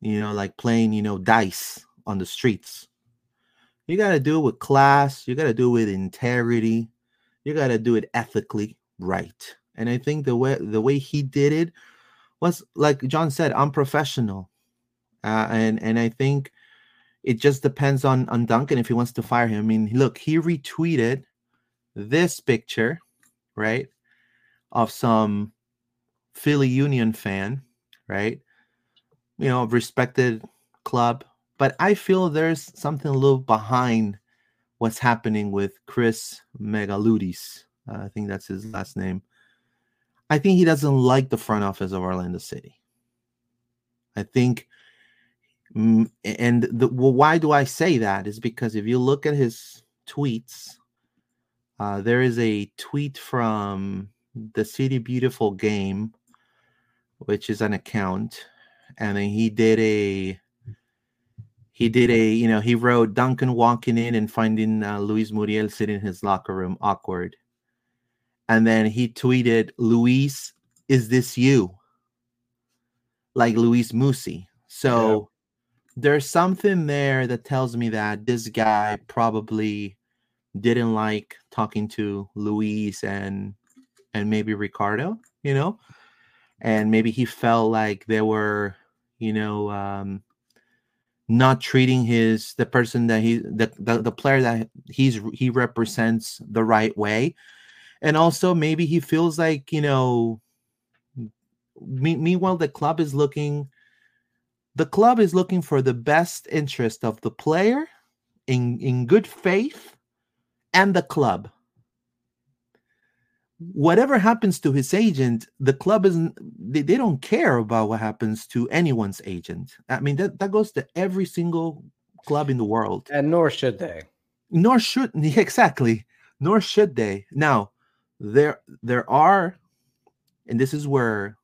you know like playing you know dice on the streets. You got to do it with class you got to do it with integrity you got to do it ethically right. And i think the way the way he did it was like john said unprofessional. Uh, and and i think it just depends on on duncan if he wants to fire him i mean look he retweeted this picture right of some philly union fan right? You know, respected club. But I feel there's something a little behind what's happening with Chris Megaloudis. Uh, I think that's his last name. I think he doesn't like the front office of Orlando City. I think, and the, well, why do I say that? Is because if you look at his tweets, uh, there is a tweet from the City Beautiful game which is an account, and then he did a he did a you know he wrote Duncan walking in and finding uh, Luis Muriel sitting in his locker room awkward, and then he tweeted Luis, is this you? Like Luis Musi. So yeah. There's something there that tells me that this guy probably didn't like talking to Luis and and maybe Ricardo, you know? And maybe he felt like they were you know um, not treating his the person that he the, the, the player that he's he represents the right way. And also maybe he feels like you know me, meanwhile the club is looking the club is looking for the best interest of the player in in good faith and the club whatever happens to his agent, the club isn't they, they don't care about what happens to anyone's agent. I mean that, that goes to every single club in the world. And nor should they. Nor should [LAUGHS] exactly. Nor should they. Now, there there are and this is where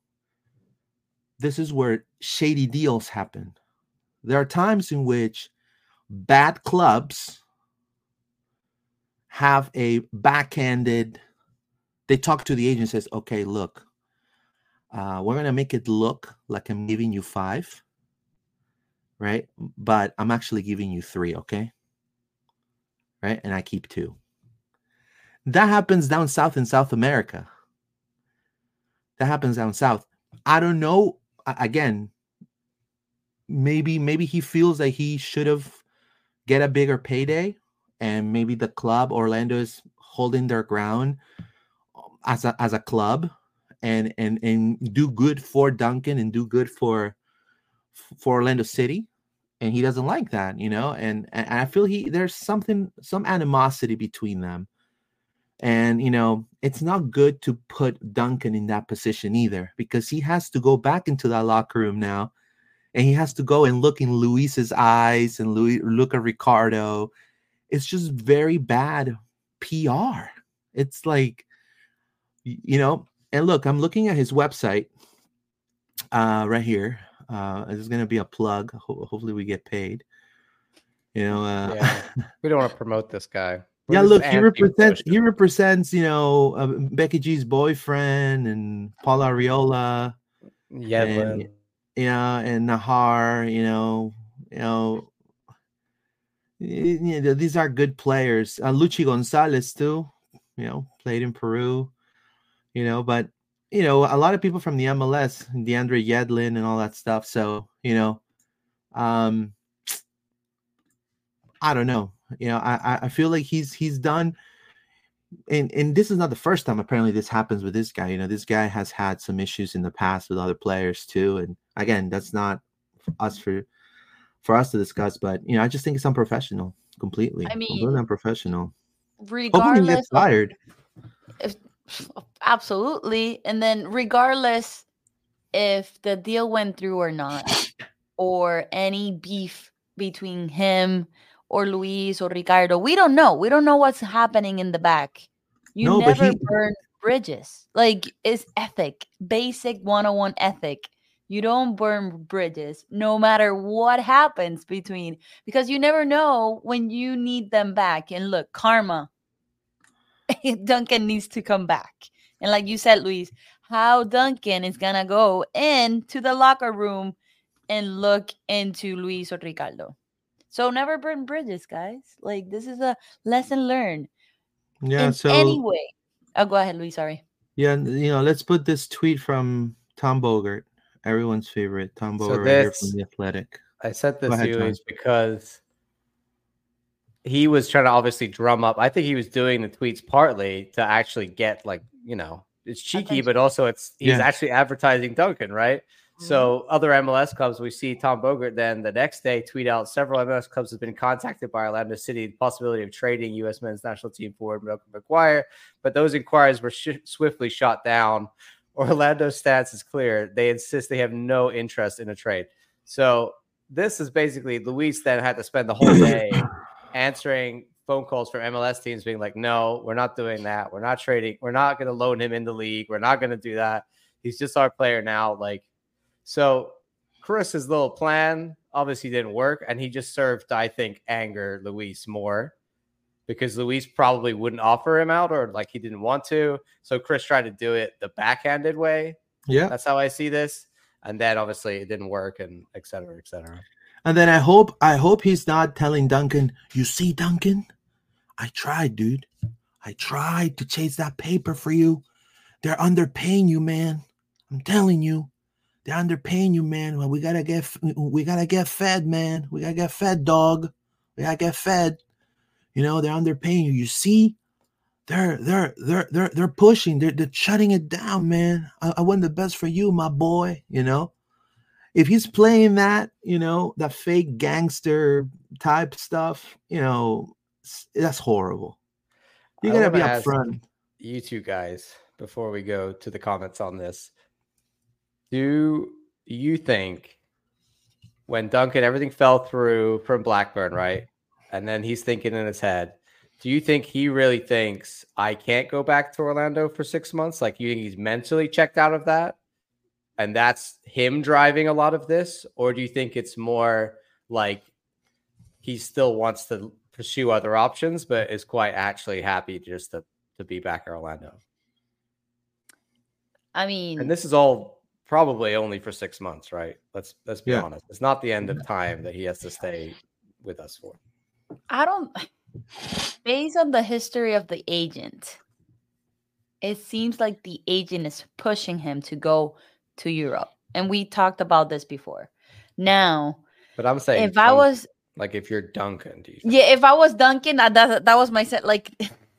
this is where shady deals happen. There are times in which bad clubs have a backhanded they talk to the agent says okay look uh, we're going to make it look like i'm giving you five right? But i'm actually giving you three okay? Right? And i keep two. That happens down south in south america. That happens down south. I don't know again maybe maybe he feels that he should have get a bigger payday and maybe the club orlando is holding their ground um, as a as a club and and and do good for Duncan and do good for for Orlando City. And he doesn't like that you know and, and I feel he there's something some animosity between them and you know it's not good to put Duncan in that position either because he has to go back into that locker room now and he has to go and look in Luis's eyes and Louis, look at Ricardo it's just very bad PR it's like you know, and look, I'm looking at his website uh, right here. Uh, this is going to be a plug. Ho- hopefully, we get paid. You know, uh, yeah. we don't want to [LAUGHS] promote this guy. We're yeah, look, he represents he represents you know uh, Becky G's boyfriend and Paul Arriola, yeah, and, yeah, and Nahar. You know, you know, you know, these are good players. Uh, Luchi Gonzalez too. You know, played in Peru you know, but you know, a lot of people from the MLS, DeAndre Yedlin and all that stuff. So, you know, um, I don't know. You know, I I feel like he's he's done. And and this is not the first time apparently this happens with this guy. You know, this guy has had some issues in the past with other players too. And again, that's not us for for us to discuss. But you know, I just think it's unprofessional completely. I mean, completely unprofessional. Regardless, Hoping he fired. If, absolutely, and then regardless if the deal went through or not, [LAUGHS] or any beef between him or Luis or Ricardo, we don't know. We don't know what's happening in the back. You No, never he- burn bridges. Like it's ethic, basic 101 ethic. You don't burn bridges no matter what happens between because you never know when you need them back. And look, karma. [LAUGHS] Duncan needs to come back. And like you said, Luis, how Duncan is gonna go into the locker room and look into Luis or Ricardo. So never burn bridges, guys. Like this is a lesson learned. Yeah. in so any way. Oh, go ahead, Luis. Sorry. yeah, you know, let's put this tweet from Tom Bogert, everyone's favorite Tom So Bogert right here this- from the Athletic. I said this Go ahead, to you John. is because he was trying to obviously drum up. I think he was doing the tweets partly to actually get like you know it's cheeky, but also it's he's Yeah. actually advertising Duncan, right? Mm-hmm. So other MLS clubs, we see Tom Bogert then the next day tweet out several MLS clubs have been contacted by Orlando City the possibility of trading U.S. men's national team forward Malcolm McGuire, but those inquiries were sh- swiftly shot down. [LAUGHS] Orlando's stance is clear; they insist they have no interest in a trade. So this is basically Luis then had to spend the whole [COUGHS] day answering phone calls from MLS teams being like, no, we're not doing that. We're not trading. We're not going to loan him in the league. We're not going to do that. He's just our player now. Like, so Chris's little plan obviously didn't work. And he just served, I think, anger Luis more because Luis probably wouldn't offer him out or like he didn't want to. So Chris tried to do it the backhanded way. Yeah. That's how I see this. And then obviously it didn't work and et cetera, et cetera. And then I hope I hope he's not telling Duncan, you see, Duncan, I tried, dude. I tried to chase that paper for you. They're underpaying you, man. I'm telling you. They're underpaying you, man. Well, we gotta get we gotta get fed, man. We gotta get fed, dog. We gotta get fed. You know, they're underpaying you. You see? They're they're they're they're they're pushing, they're they're shutting it down, man. I, I want the best for you, my boy, you know if he's playing that, you know, that fake gangster type stuff, you know, that's horrible. You gotta be upfront. you two guys before we go to the comments on this do you think when duncan everything fell through from blackburn right? And then he's thinking in his head do you think he really thinks i can't go back to orlando for six months? Like you think he's mentally checked out of that and that's him driving a lot of this? Or do you think it's more like he still wants to pursue other options but is quite actually happy just to to be back in Orlando. I mean, And this is all probably only for six months, right? Let's let's be Yeah. honest. It's not the end of time that he has to stay with us for. I don't. [LAUGHS] Based on the history of the agent, it seems like the agent is pushing him to go to Europe, and we talked about this before. Now, But I'm saying if I was like if you're Duncan, do you think? Yeah, if I was Duncan, that that, that was my set. Like, [LAUGHS]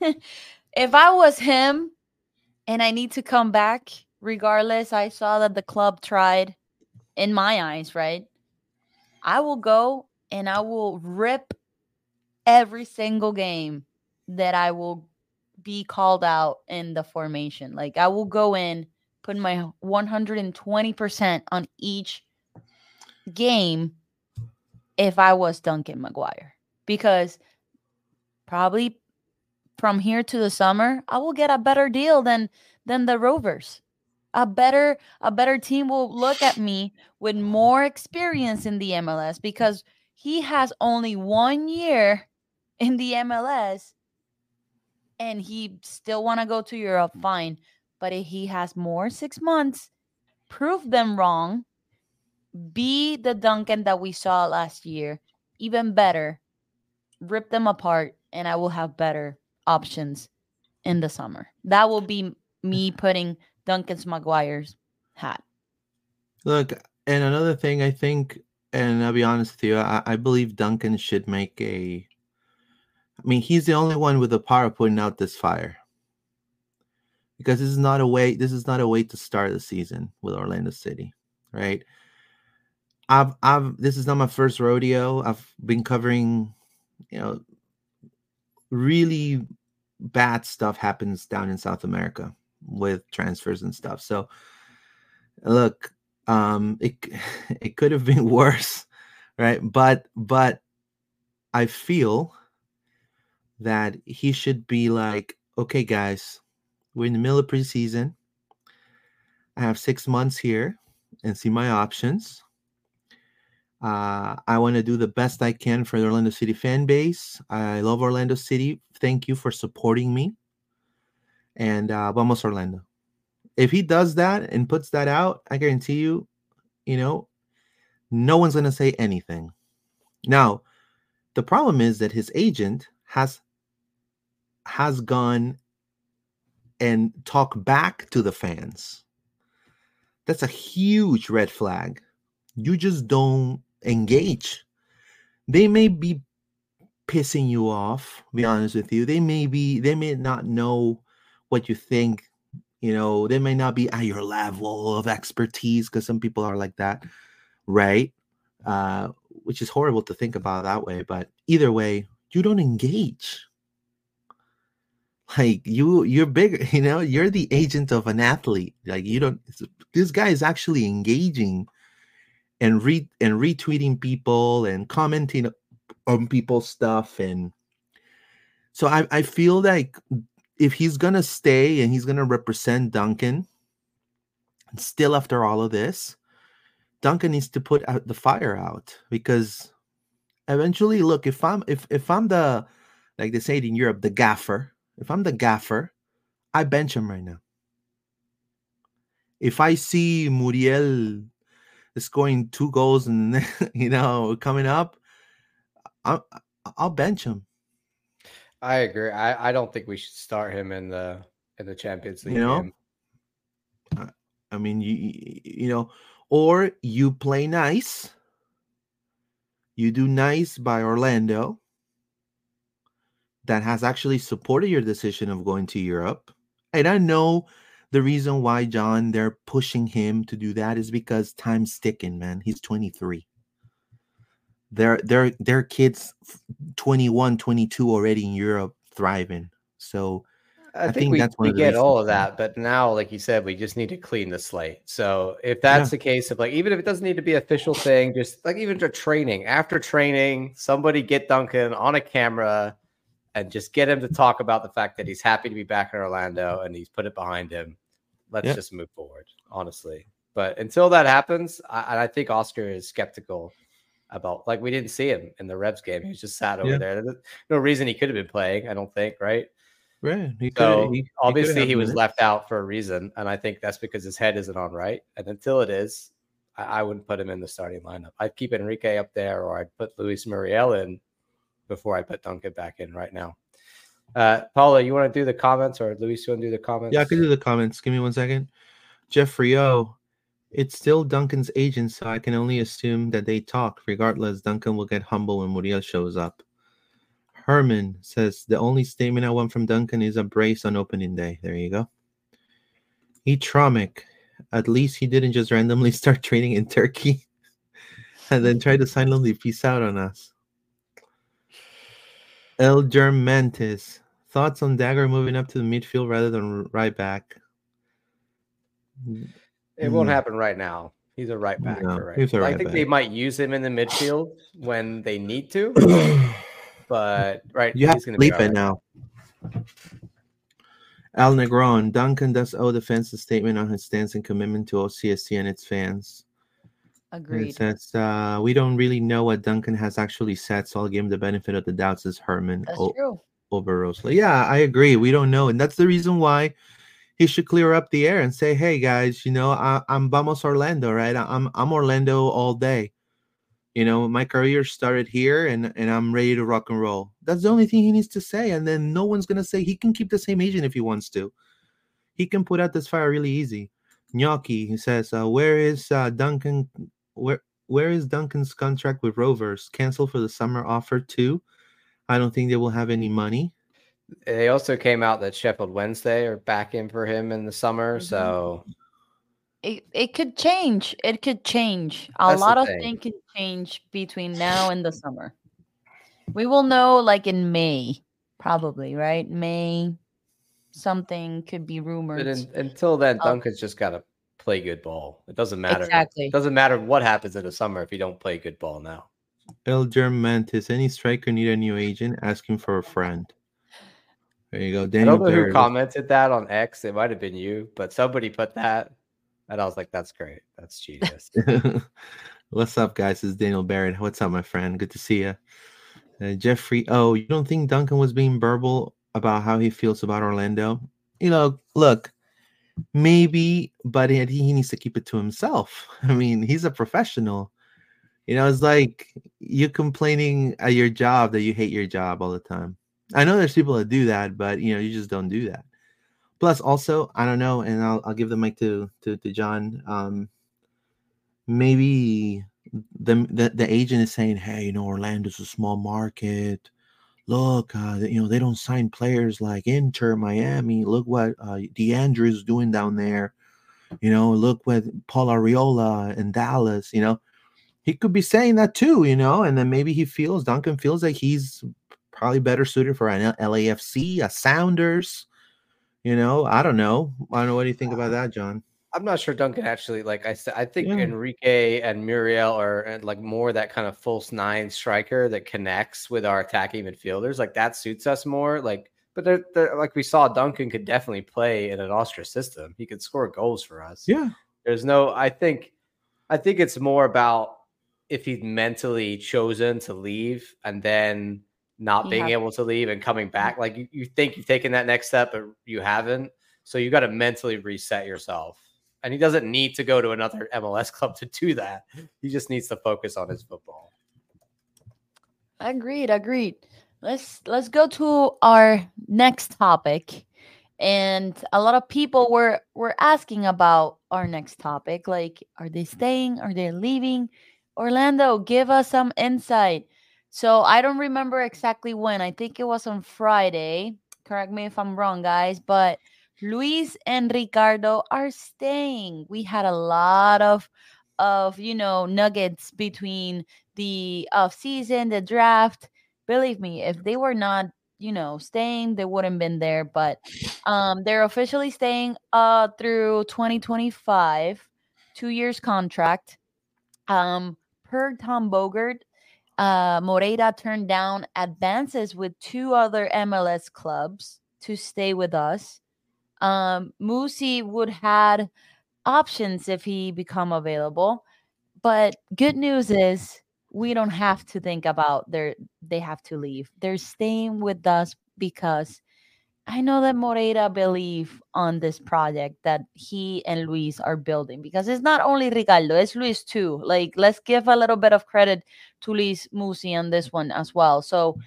if I was him, and I need to come back, regardless, I saw that the club tried. In my eyes, right? I will go and I will rip every single game that I will be called out in the formation. Like I will go in, put my 120% on each game if I was Duncan McGuire. Because probably from here to the summer, I will get a better deal than than the Rovers. A better a better team will look at [SIGHS] me with more experience in the MLS because he has only one year in the MLS and he still want to go to Europe fine but if he has more 6 months prove them wrong be the Duncan that we saw last year even better rip them apart and I will have better options in the summer. That will be me [LAUGHS] putting Duncan's McGuire's hat Look, and another thing I think, and I'll be honest with you, I, I believe Duncan should make a I mean, he's the only one with the power of putting out this fire. Because this is not a way, this is not a way to start the season with Orlando City, right? I've I've this is not my first rodeo. I've been covering, you know, really bad stuff happens down in South America with transfers and stuff. So look, um it [LAUGHS] it could have been [LAUGHS] worse, right? But but I feel that he should be like, okay, guys, we're in the middle of preseason. I have six months here and see my options. Uh, I want to do the best I can for the Orlando City fan base. I love Orlando City. Thank you for supporting me. And uh, vamos Orlando. If he does that and puts that out, I guarantee you, you know, no one's going to say anything. Now, the problem is that his agent has has gone and talk back to the fans. That's a huge red flag. You just don't engage. They may be pissing you off, be honest with you. They may be, they may not know what you think. You know, they may not be at your level of expertise because some people are like that, right? Uh, which is horrible to think about that way. But either way, you don't engage. Like you, you're bigger. [LAUGHS] You know, you're the agent of an athlete. Like you don't. This guy is actually engaging and read and retweeting people and commenting on people's stuff and so I, I feel like if he's gonna stay and he's gonna represent Duncan still after all of this Duncan needs to put out the fire out because eventually look if I'm if if I'm the like they say it in Europe the gaffer if I'm the gaffer I bench him right now if I see Muriel scoring two goals and [LAUGHS] you know coming up, I'll I'll bench him. I agree. I, I don't think we should start him in the in the Champions League. You know, game. I mean, you you know, or you play nice. You do nice by Orlando. That has actually supported your decision of going to Europe. And I know the reason why John they're pushing him to do that is because time's ticking, man. He's 23. Their their their kids 21, 22 already in Europe thriving. So I, I think, think, we, that's we get all of that, but now, like you said, we just need to clean the slate. So if that's yeah. the case of like, even if it doesn't need to be official thing, just like even to training, after training, somebody get Duncan on a camera and just get him to talk about the fact that he's happy to be back in Orlando and he's put it behind him let's yeah. just move forward, honestly. But until that happens, I, I, think Oscar is skeptical about like we didn't see him in the Revs game. He was just sat over yeah. there. There's no reason he could have been playing, I don't think, right? Right. He so he, obviously he, he was left out for a reason, and I think that's because his head isn't on right. And until it is, I, I wouldn't put him in the starting lineup. I'd keep Enrique up there, or I'd put Luis Muriel in before I put Duncan back in right now. Uh, Paula, you want to do the comments, or Luis, you want to do the comments? Yeah, I can do the comments. Give me one second. Jeffrey O, it's still Duncan's agent, so I can only assume that they talk. Regardless, Duncan will get humble when Muriel shows up. Herman says the only statement I want from Duncan is a brace on opening day. There you go. Etromic, at least he didn't just randomly [LAUGHS] start training in Turkey [LAUGHS] and then try to silently peace out on us. El Germantes, Thoughts on Dagur moving up to the midfield rather than right back? It won't mm. happen right now. He's a right back. No, right. right I think back. they might use him in the midfield when they need to. [CLEARS THROAT] but right, you have to leap it now. Al Negron, Duncan does owe the fans a statement on his stance and commitment to OCSC and its fans. Agreed. It says uh, we don't really know what Duncan has actually said, so I'll give him the benefit of the doubt. Says Herman. That's o- true over Rosler. Yeah, I agree. We don't know, and that's the reason why he should clear up the air and say, "Hey guys, you know, I, am Vamos Orlando, right? I'm I'm Orlando all day. You know, my career started here, and and I'm ready to rock and roll." That's the only thing he needs to say, and then no one's gonna say he can keep the same agent if he wants to. He can put out this fire really easy. Gnocchi, he says, uh, "Where is uh, Duncan? Where where is Duncan's contract with Rovers? Cancel for the summer offer too." I don't think they will have any money. They also came out that Sheffield Wednesday are back in for him in the summer. Mm-hmm. So it, it could change. It could change. A That's lot of things can change between now and the summer. We will know like in May, probably, right? May something could be rumored. In, until then, Duncan's just got to play good ball. It doesn't matter. Exactly. It doesn't matter what happens in the summer if you don't play good ball now. Elger Mantis, any striker need a new agent? Asking for a friend. There you go. Daniel I don't know who commented that on X. It might have been you, but somebody put that. And I was like, that's great. That's genius. [LAUGHS] What's up, guys? This is Daniel Barrett. What's up, my friend? Good to see you. Uh, Jeffrey, oh, you don't think Duncan was being verbal about how he feels about Orlando? You know, look, maybe, but he, he needs to keep it to himself. [LAUGHS] I mean, he's a professional. You know, it's like you complaining at your job that you hate your job all the time. I know there's people that do that, but you know, you just don't do that. Plus, also, I don't know, and I'll, I'll give the mic to to, to John. Um, maybe the, the the agent is saying, "Hey, you know, Orlando's a small market. Look, uh, you know, they don't sign players like Inter, Miami. Look what uh, DeAndre is doing down there. You know, look what Paul Arriola in Dallas. You know, he could be saying that too. You know, and then maybe he feels Duncan feels like he's probably better suited for an LAFC, a Sounders." You know, I don't know. I don't know. What do you think about uh, that, John? I'm not sure Duncan actually like I said. I think yeah. Enrique and Muriel are uh, like more that kind of false nine striker that connects with our attacking midfielders. Like that suits us more. Like, but they're, they're like we saw Duncan could definitely play in an Austria system. He could score goals for us. Yeah. There's no. I think. I think it's more about if he's mentally chosen to leave and then not being able to leave and coming mm-hmm. back. Like you, you think you've taken that next step, but you haven't. So you got to mentally reset yourself. And he doesn't need to go to another MLS club to do that. He just needs to focus on his football. Agreed, agreed. Let's let's go to our next topic. And a lot of people were were asking about our next topic. Like, are they staying? Are they leaving? Orlando, give us some insight. So I don't remember exactly when. I think it was on Friday. Correct me if I'm wrong, guys. But Luis and Ricardo are staying. We had a lot of of you know nuggets between the off season, the draft. Believe me, if they were not you know staying, they wouldn't been there. But um, they're officially staying uh through 2025, two years contract. Um, per Tom Bogert, uh, Moreira turned down advances with two other MLS clubs to stay with us. Um, Musi would had options if he become available, but good news is we don't have to think about their they have to leave. They're staying with us because I know that Moreira believe on this project that he and Luis are building because it's not only Ricardo, it's Luis too. Like let's give a little bit of credit to Luis Musi on this one as well. So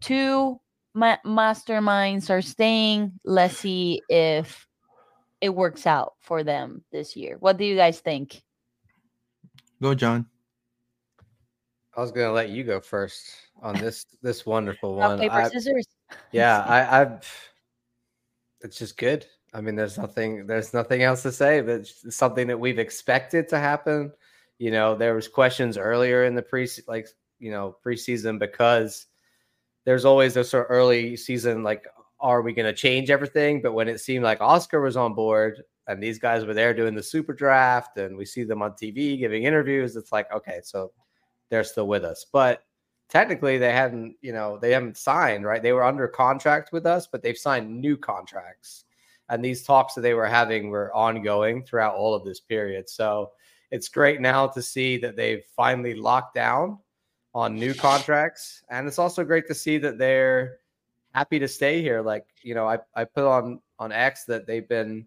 two ma- masterminds are staying. Let's see if it works out for them this year. What do you guys think? Go, John. I was gonna let you go first on this this wonderful one. paper, I, scissors. Yeah, I, I've. It's just good. I mean, there's nothing. There's nothing else to say. But it's something that we've expected to happen. You know, there was questions earlier in the pre like you know preseason because there's always a sort of early season like are we going to change everything? But when it seemed like Oscar was on board and these guys were there doing the super draft and we see them on TV giving interviews, it's like okay, so they're still with us. But technically they hadn't, you know, they haven't signed, right? They were under contract with us, but they've signed new contracts. And these talks that they were having were ongoing throughout all of this period. So it's great now to see that they've finally locked down on new contracts. And it's also great to see that they're happy to stay here. Like, you know, I, I put on on X that they've been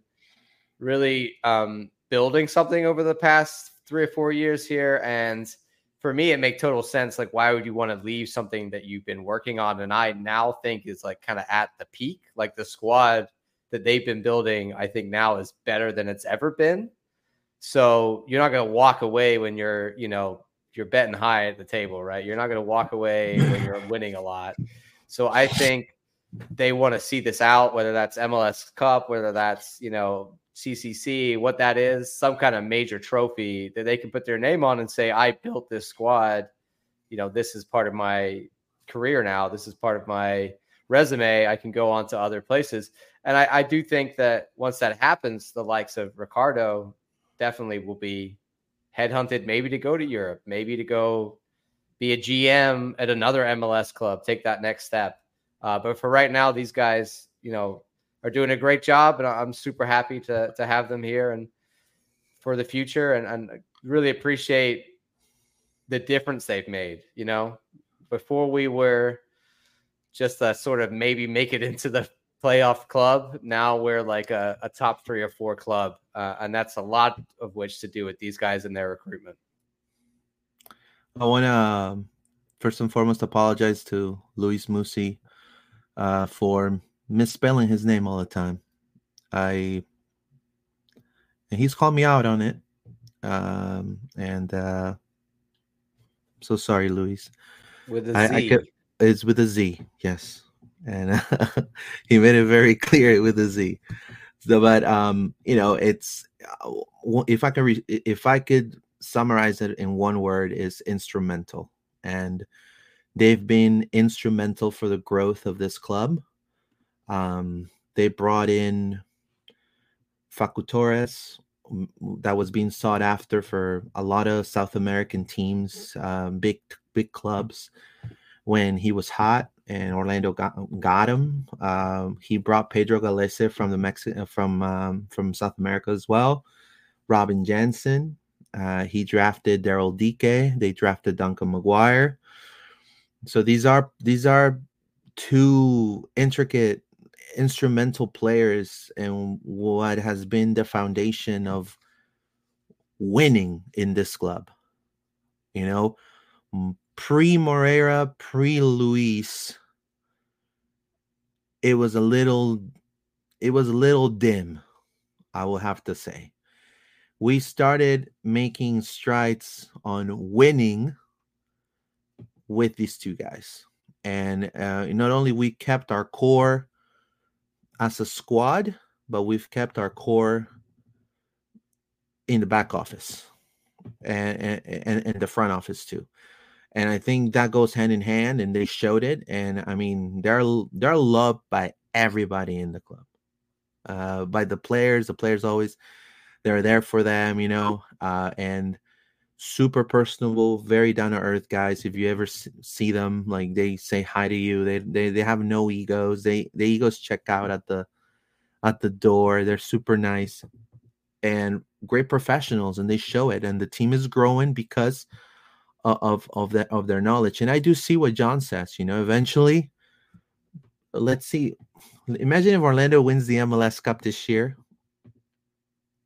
really um, building something over the past three or four years here. And for me, it make total sense. Like, why would you want to leave something that you've been working on? And I now think is like kind of at the peak. Like the squad that they've been building, I think now is better than it's ever been. So you're not going to walk away when you're, you know, you're betting high at the table, right? You're not going to walk away when you're [LAUGHS] winning a lot. So I think they want to see this out, whether that's MLS Cup, whether that's you know CCC, what that is, some kind of major trophy that they can put their name on and say, I built this squad. You know, this is part of my career now. This is part of my resume. I can go on to other places. And I, I do think that once that happens, the likes of Ricardo definitely will be headhunted, maybe to go to Europe, maybe to go be a GM at another MLS club, take that next step. Uh, but for right now, these guys, you know, are doing a great job, and I'm super happy to to have them here and for the future, and, and really appreciate the difference they've made. You know, before we were just a sort of maybe make it [LAUGHS] into the playoff club. Now we're like a, a top three or four club, uh, and that's a lot of which to do with these guys and their recruitment. I want to um, first and foremost apologize to Luis Musi uh, for misspelling his name all the time. I and he's called me out on it. Um, and uh, so sorry, Luis. With a Z. I, I could, it's with a Z, yes. And uh, [LAUGHS] he made it very clear with a Z. So, but um, you know, it's uh, if I can re- if I could summarize it in one word, is instrumental. And they've been instrumental for the growth of this club. Um, they brought in Facu Torres, that was being sought after for a lot of South American teams, um, big big clubs. When he was hot and Orlando got, got him, um, he brought Pedro Gallese from the Mexican from um, from South America as well. Robin Jansson, uh, he drafted Daryl Dike. They drafted Duncan McGuire. So these are these are two intricate instrumental players and what has been the foundation of winning in this club. You know, pre Moreira, pre Luis, it was a little it was a little dim, I will have to say. We started making strides on winning with these two guys. And uh, not only we kept our core as a squad, but we've kept our core in the back office and, and, and the front office too. And I think that goes hand in hand, and they showed it. And I mean, they're they're loved by everybody in the club, uh, by the players. The players always they're there for them, you know. Uh, and super personable, very down to earth guys. If you ever see them, like they say hi to you. They they they have no egos. They the egos check out at the at the door. They're super nice and great professionals, and they show it. And the team is growing because of of that of their knowledge. And I do see what John says. You know, eventually, let's see. Imagine if Orlando wins the MLS Cup this year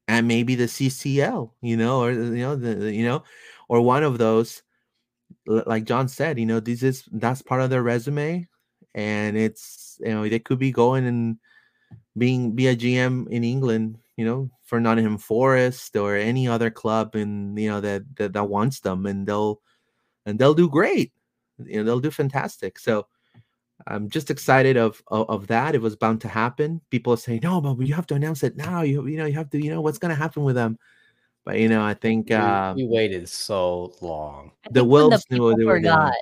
and maybe the CCL, you know, or you know, the, you know, or one of those. Like John said, you know, this is that's part of their resume, and it's you know they could be going and being be a GM in England, you know, for Nottingham Forest or any other club, and you know that that, that wants them, and they'll and they'll do great, you know, they'll do fantastic. So I'm just excited of, of, of that. It was bound to happen. People say, no, but you have to announce it now. You you know you have to you know what's going to happen with them. But you know, I think uh, we, we waited so long. The Wolves the knew they forgot.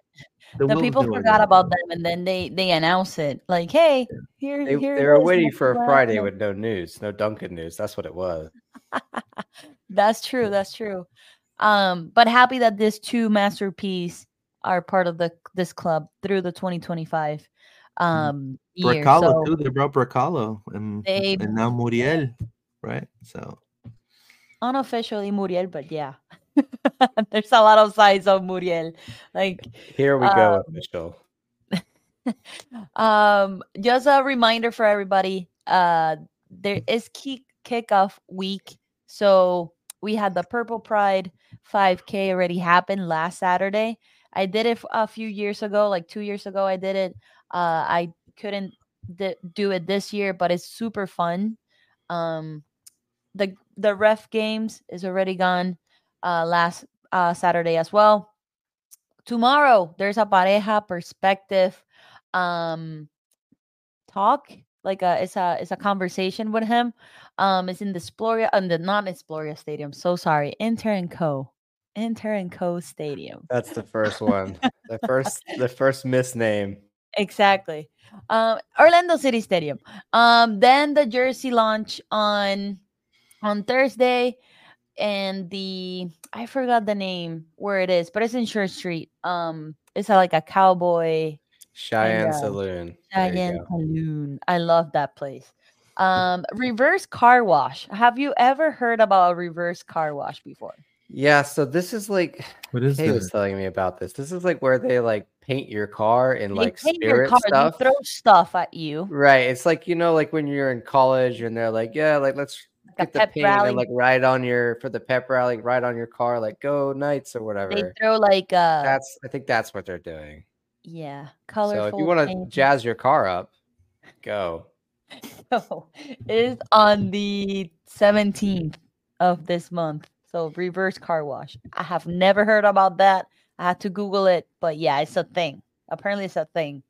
The, the people forgot about them, and then they they announce it like, "Hey, here, they, here." They were waiting for a Friday with no news, no Duncan news. That's what it was. [LAUGHS] that's true. That's true. Um, but happy that this two masterpiece are part of the this club through the 2025 mm. Um year. so too. They brought Brekalo and, they, and now Muriel, right? So unofficially Muriel, but yeah. [LAUGHS] There's a lot of sides of Muriel. Like here we go, um, official. [LAUGHS] um, just a reminder for everybody. Uh, there is kick kickoff week, so we had the Purple Pride 5K already happened last Saturday. I did it a few years ago, like two years ago. I did it. Uh, I couldn't d- do it this year, but it's super fun. Um, the the ref games is already gone uh, last uh, Saturday as well. tomorrow there's a pareja perspective um talk like a it's a it's a conversation with him um it's in the Exploria and the non Exploria Stadium so sorry Inter and Co Inter and Co Stadium That's the first one. [LAUGHS] the first the first misname. Exactly um Orlando City Stadium um then the jersey launch on on Thursday and the I forgot the name where it is, but it's in Church Street. Um, it's a, like a cowboy Cheyenne uh, Saloon. There you giant go. saloon. I love that place. Um, reverse car wash. Have you ever heard about a reverse car wash before? Yeah, so this is like What is Kay was telling me about this. This is like where they like paint your car and like paint your spirit car, stuff. they throw stuff at you. Right. It's like you know, like when you're in college and they're like, yeah, like let's Like get the paint rally. and like ride on your for the pep rally, ride on your car, like go nights or whatever. They throw like uh That's I think that's what they're doing. yeah, colorful. So if you want to jazz your car up, go. [LAUGHS] So it is on the 17th of this month. So reverse car wash. I have never heard about that. I had to Google it, but yeah, it's a thing. Apparently, it's a thing.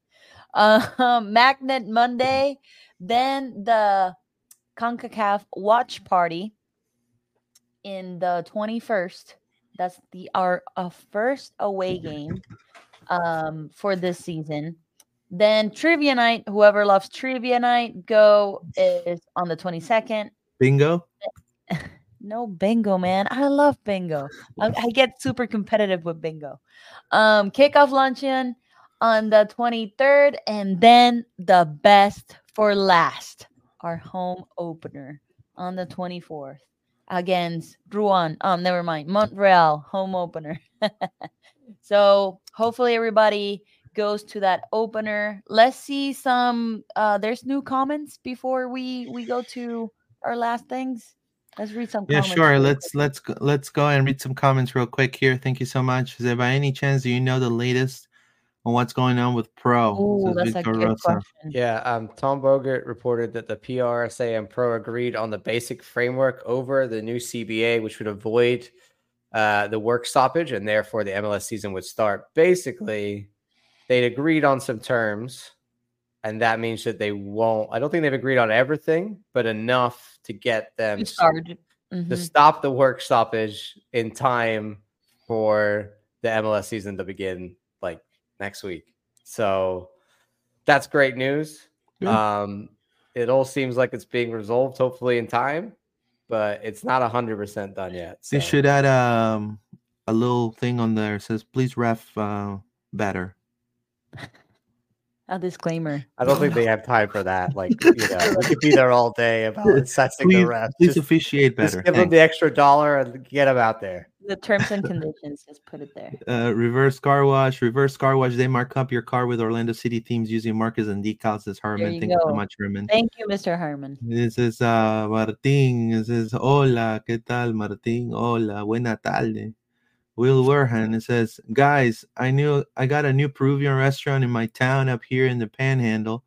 Um, [LAUGHS] Magnet Monday, then the CONCACAF watch party in the 21st. That's the our uh, first away game um, for this season. Then trivia night. Whoever loves trivia night, go is on the 22nd. Bingo. No bingo, man. I love bingo. I, I get super competitive with bingo. Um, kickoff luncheon on the 23rd, and then the best for last, our home opener on the 24th against Rouen. Um, never mind, Montreal home opener. [LAUGHS] so hopefully everybody goes to that opener. Let's see some. Uh, there's new comments before we we go to our last things. Let's read some. Yeah, comments sure. Let's quick. let's go, let's go and read some comments real quick here. Thank you so much. Is there by any chance do you know the latest on what's going on with Pro? Oh, Says that's a good Rosa. question. Yeah, um, Tom Bogert reported that the PRSA and Pro agreed on the basic framework over the new CBA, which would avoid uh, the work stoppage, and therefore the MLS season would start. Basically, they'd agreed on some terms, and that means that they won't. I don't think they've agreed on everything, but enough to get them We s- started. to stop the work stoppage in time for the MLS season to begin like next week. So that's great news. Good. Um, it all seems like it's being resolved, hopefully in time, but it's not hundred percent done yet. They so- should add um a little thing on there that says please ref uh, better. [LAUGHS] A disclaimer. I don't think they have time for that. Like, [LAUGHS] you know, we could be there all day about assessing the Please, refs. please Just, officiate just better. give them the extra dollar and get them out there. The terms and [LAUGHS] conditions. Just put it there. uh, reverse car wash, reverse car wash. They mark up your car with Orlando City themes using markers and decals. As Herman, you thank you so go. much, Herman. Thank you, Mr. Herman. This is uh, Martín. This is hola, ¿qué tal, Martín? Hola, buena tarde. Will Werhan. It says, guys, I knew I got a new Peruvian restaurant in my town up here in the Panhandle.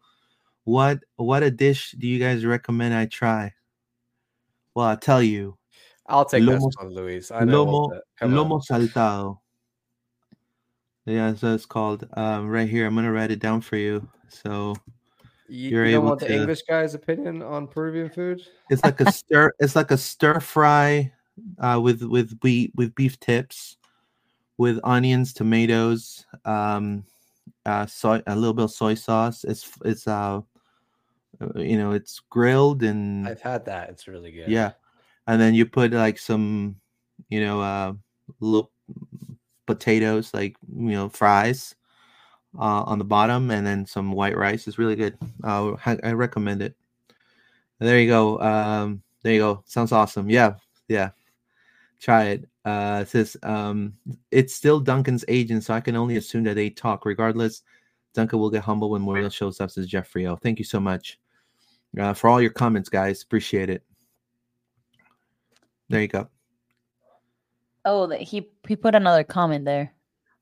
What what a dish do you guys recommend I try? Well, I'll tell you, I'll take Lomo- this one, Luis. I lomo- lomo saltado. Yeah, so it's called um, right here. I'm gonna write it down for you. So You, you're you don't able want the to- English guy's opinion on Peruvian food? it's like a stir. It's like a stir fry uh, with with wheat with beef tips, with onions, tomatoes, um, uh, soy, a little bit of soy sauce. It's it's uh, uh, you know, it's grilled and I've had that. It's really good. Yeah, and then you put like some, you know, uh, little potatoes, like you know, fries. Uh, on the bottom, and then some white rice. It's really good. Uh, I, I recommend it. There you go. Um, there you go. Sounds awesome. Yeah, yeah. Try it. Uh, it says um, it's still Duncan's agent, so I can only assume that they talk. Regardless, Duncan will get humble when Muriel shows up. Says Jeffrey O. Thank you so much uh, for all your comments, guys. Appreciate it. There you go. Oh, the- he he put another comment there.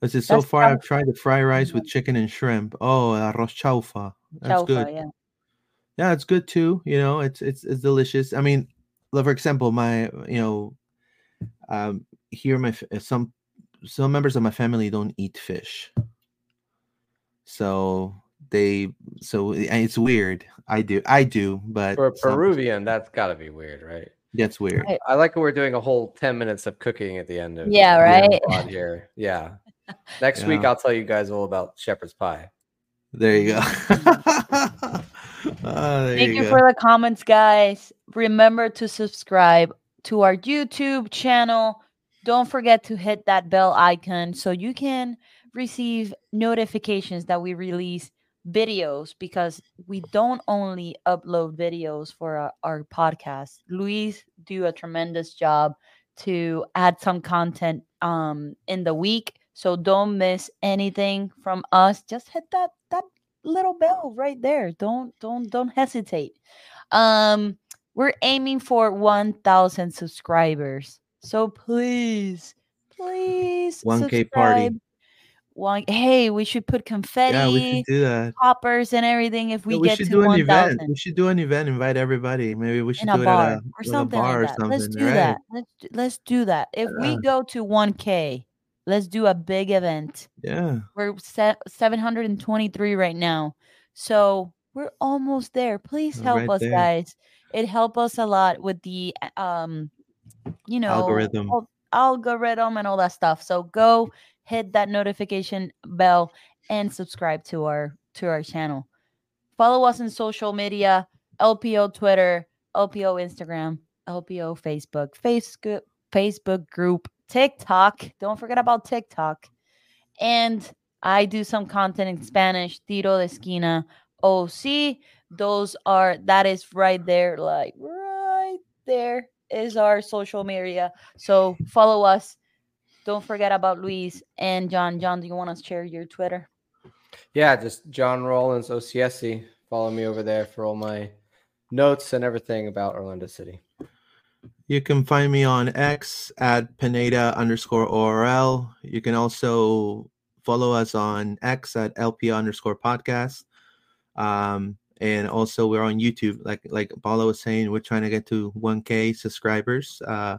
It says so That's far how- I've tried the fried rice with chicken and shrimp. Oh, arroz chaufa. That's Chaufa, good. yeah. yeah it's good too you know it's it's it's delicious i mean like, for example my you know um here my some some members of my family don't eat fish, so they so it's weird. I do, I do, but for a Peruvian, that's got to be weird, right? That's weird. I, I like we're doing a whole ten minutes of cooking at the end of yeah, right [LAUGHS] here. Yeah. [LAUGHS] Next yeah. week, I'll tell you guys all about shepherd's pie. There you go. oh, [LAUGHS] there Thank you, you for the comments, guys. Remember to subscribe to our YouTube channel. Don't forget to hit that bell icon so you can receive notifications that we release videos because we don't only upload videos for our, our podcast. Luis do a tremendous job to add some content um in the week. So don't miss anything from us. Just hit that that little bell right there. Don't don't don't hesitate. Um we're aiming for 1000 subscribers. So please, please 1k subscribe. party one hey we should put confetti yeah we should do that poppers and everything if we, yeah, we get should to do an 1, event we should do an event invite everybody maybe we should do a bar it at a, or something, like or that. something let's do right? that let's let's do that if yeah. we go to 1k let's do a big event yeah we're set 723 right now so we're almost there please help right us there. guys it help us a lot with the um you know algorithm algorithm and all that stuff so go hit that notification bell and subscribe to our to our channel. Follow us on social media, LPO Twitter, LPO Instagram, LPO Facebook, Facebook Facebook group, TikTok. Don't forget about TikTok. And I do some content in Spanish, Tiro de Esquina, OC. Those are that is right there, like right there is our social media. So follow us don't forget about Luis and John. John, do you want to share your Twitter? Yeah, just John Rollins OCSC. Follow me over there for all my notes and everything about Orlando City. You can find me on X at Pineda underscore ORL. You can also follow us on X at LP underscore podcast. Um, and also we're on YouTube. Like like Paula was saying, we're trying to get to 1K subscribers. Uh,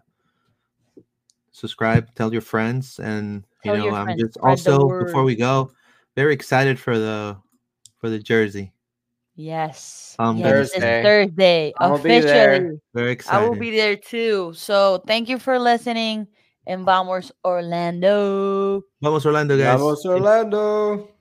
subscribe, tell your friends, and you tell know, I'm just also before we go, very excited for the for the jersey. Yes. Um, yes, Thursday. Thursday. Officially. Very excited. I will be there too. So thank you for listening. And vamos Orlando. Vamos Orlando, guys. Vamos Orlando.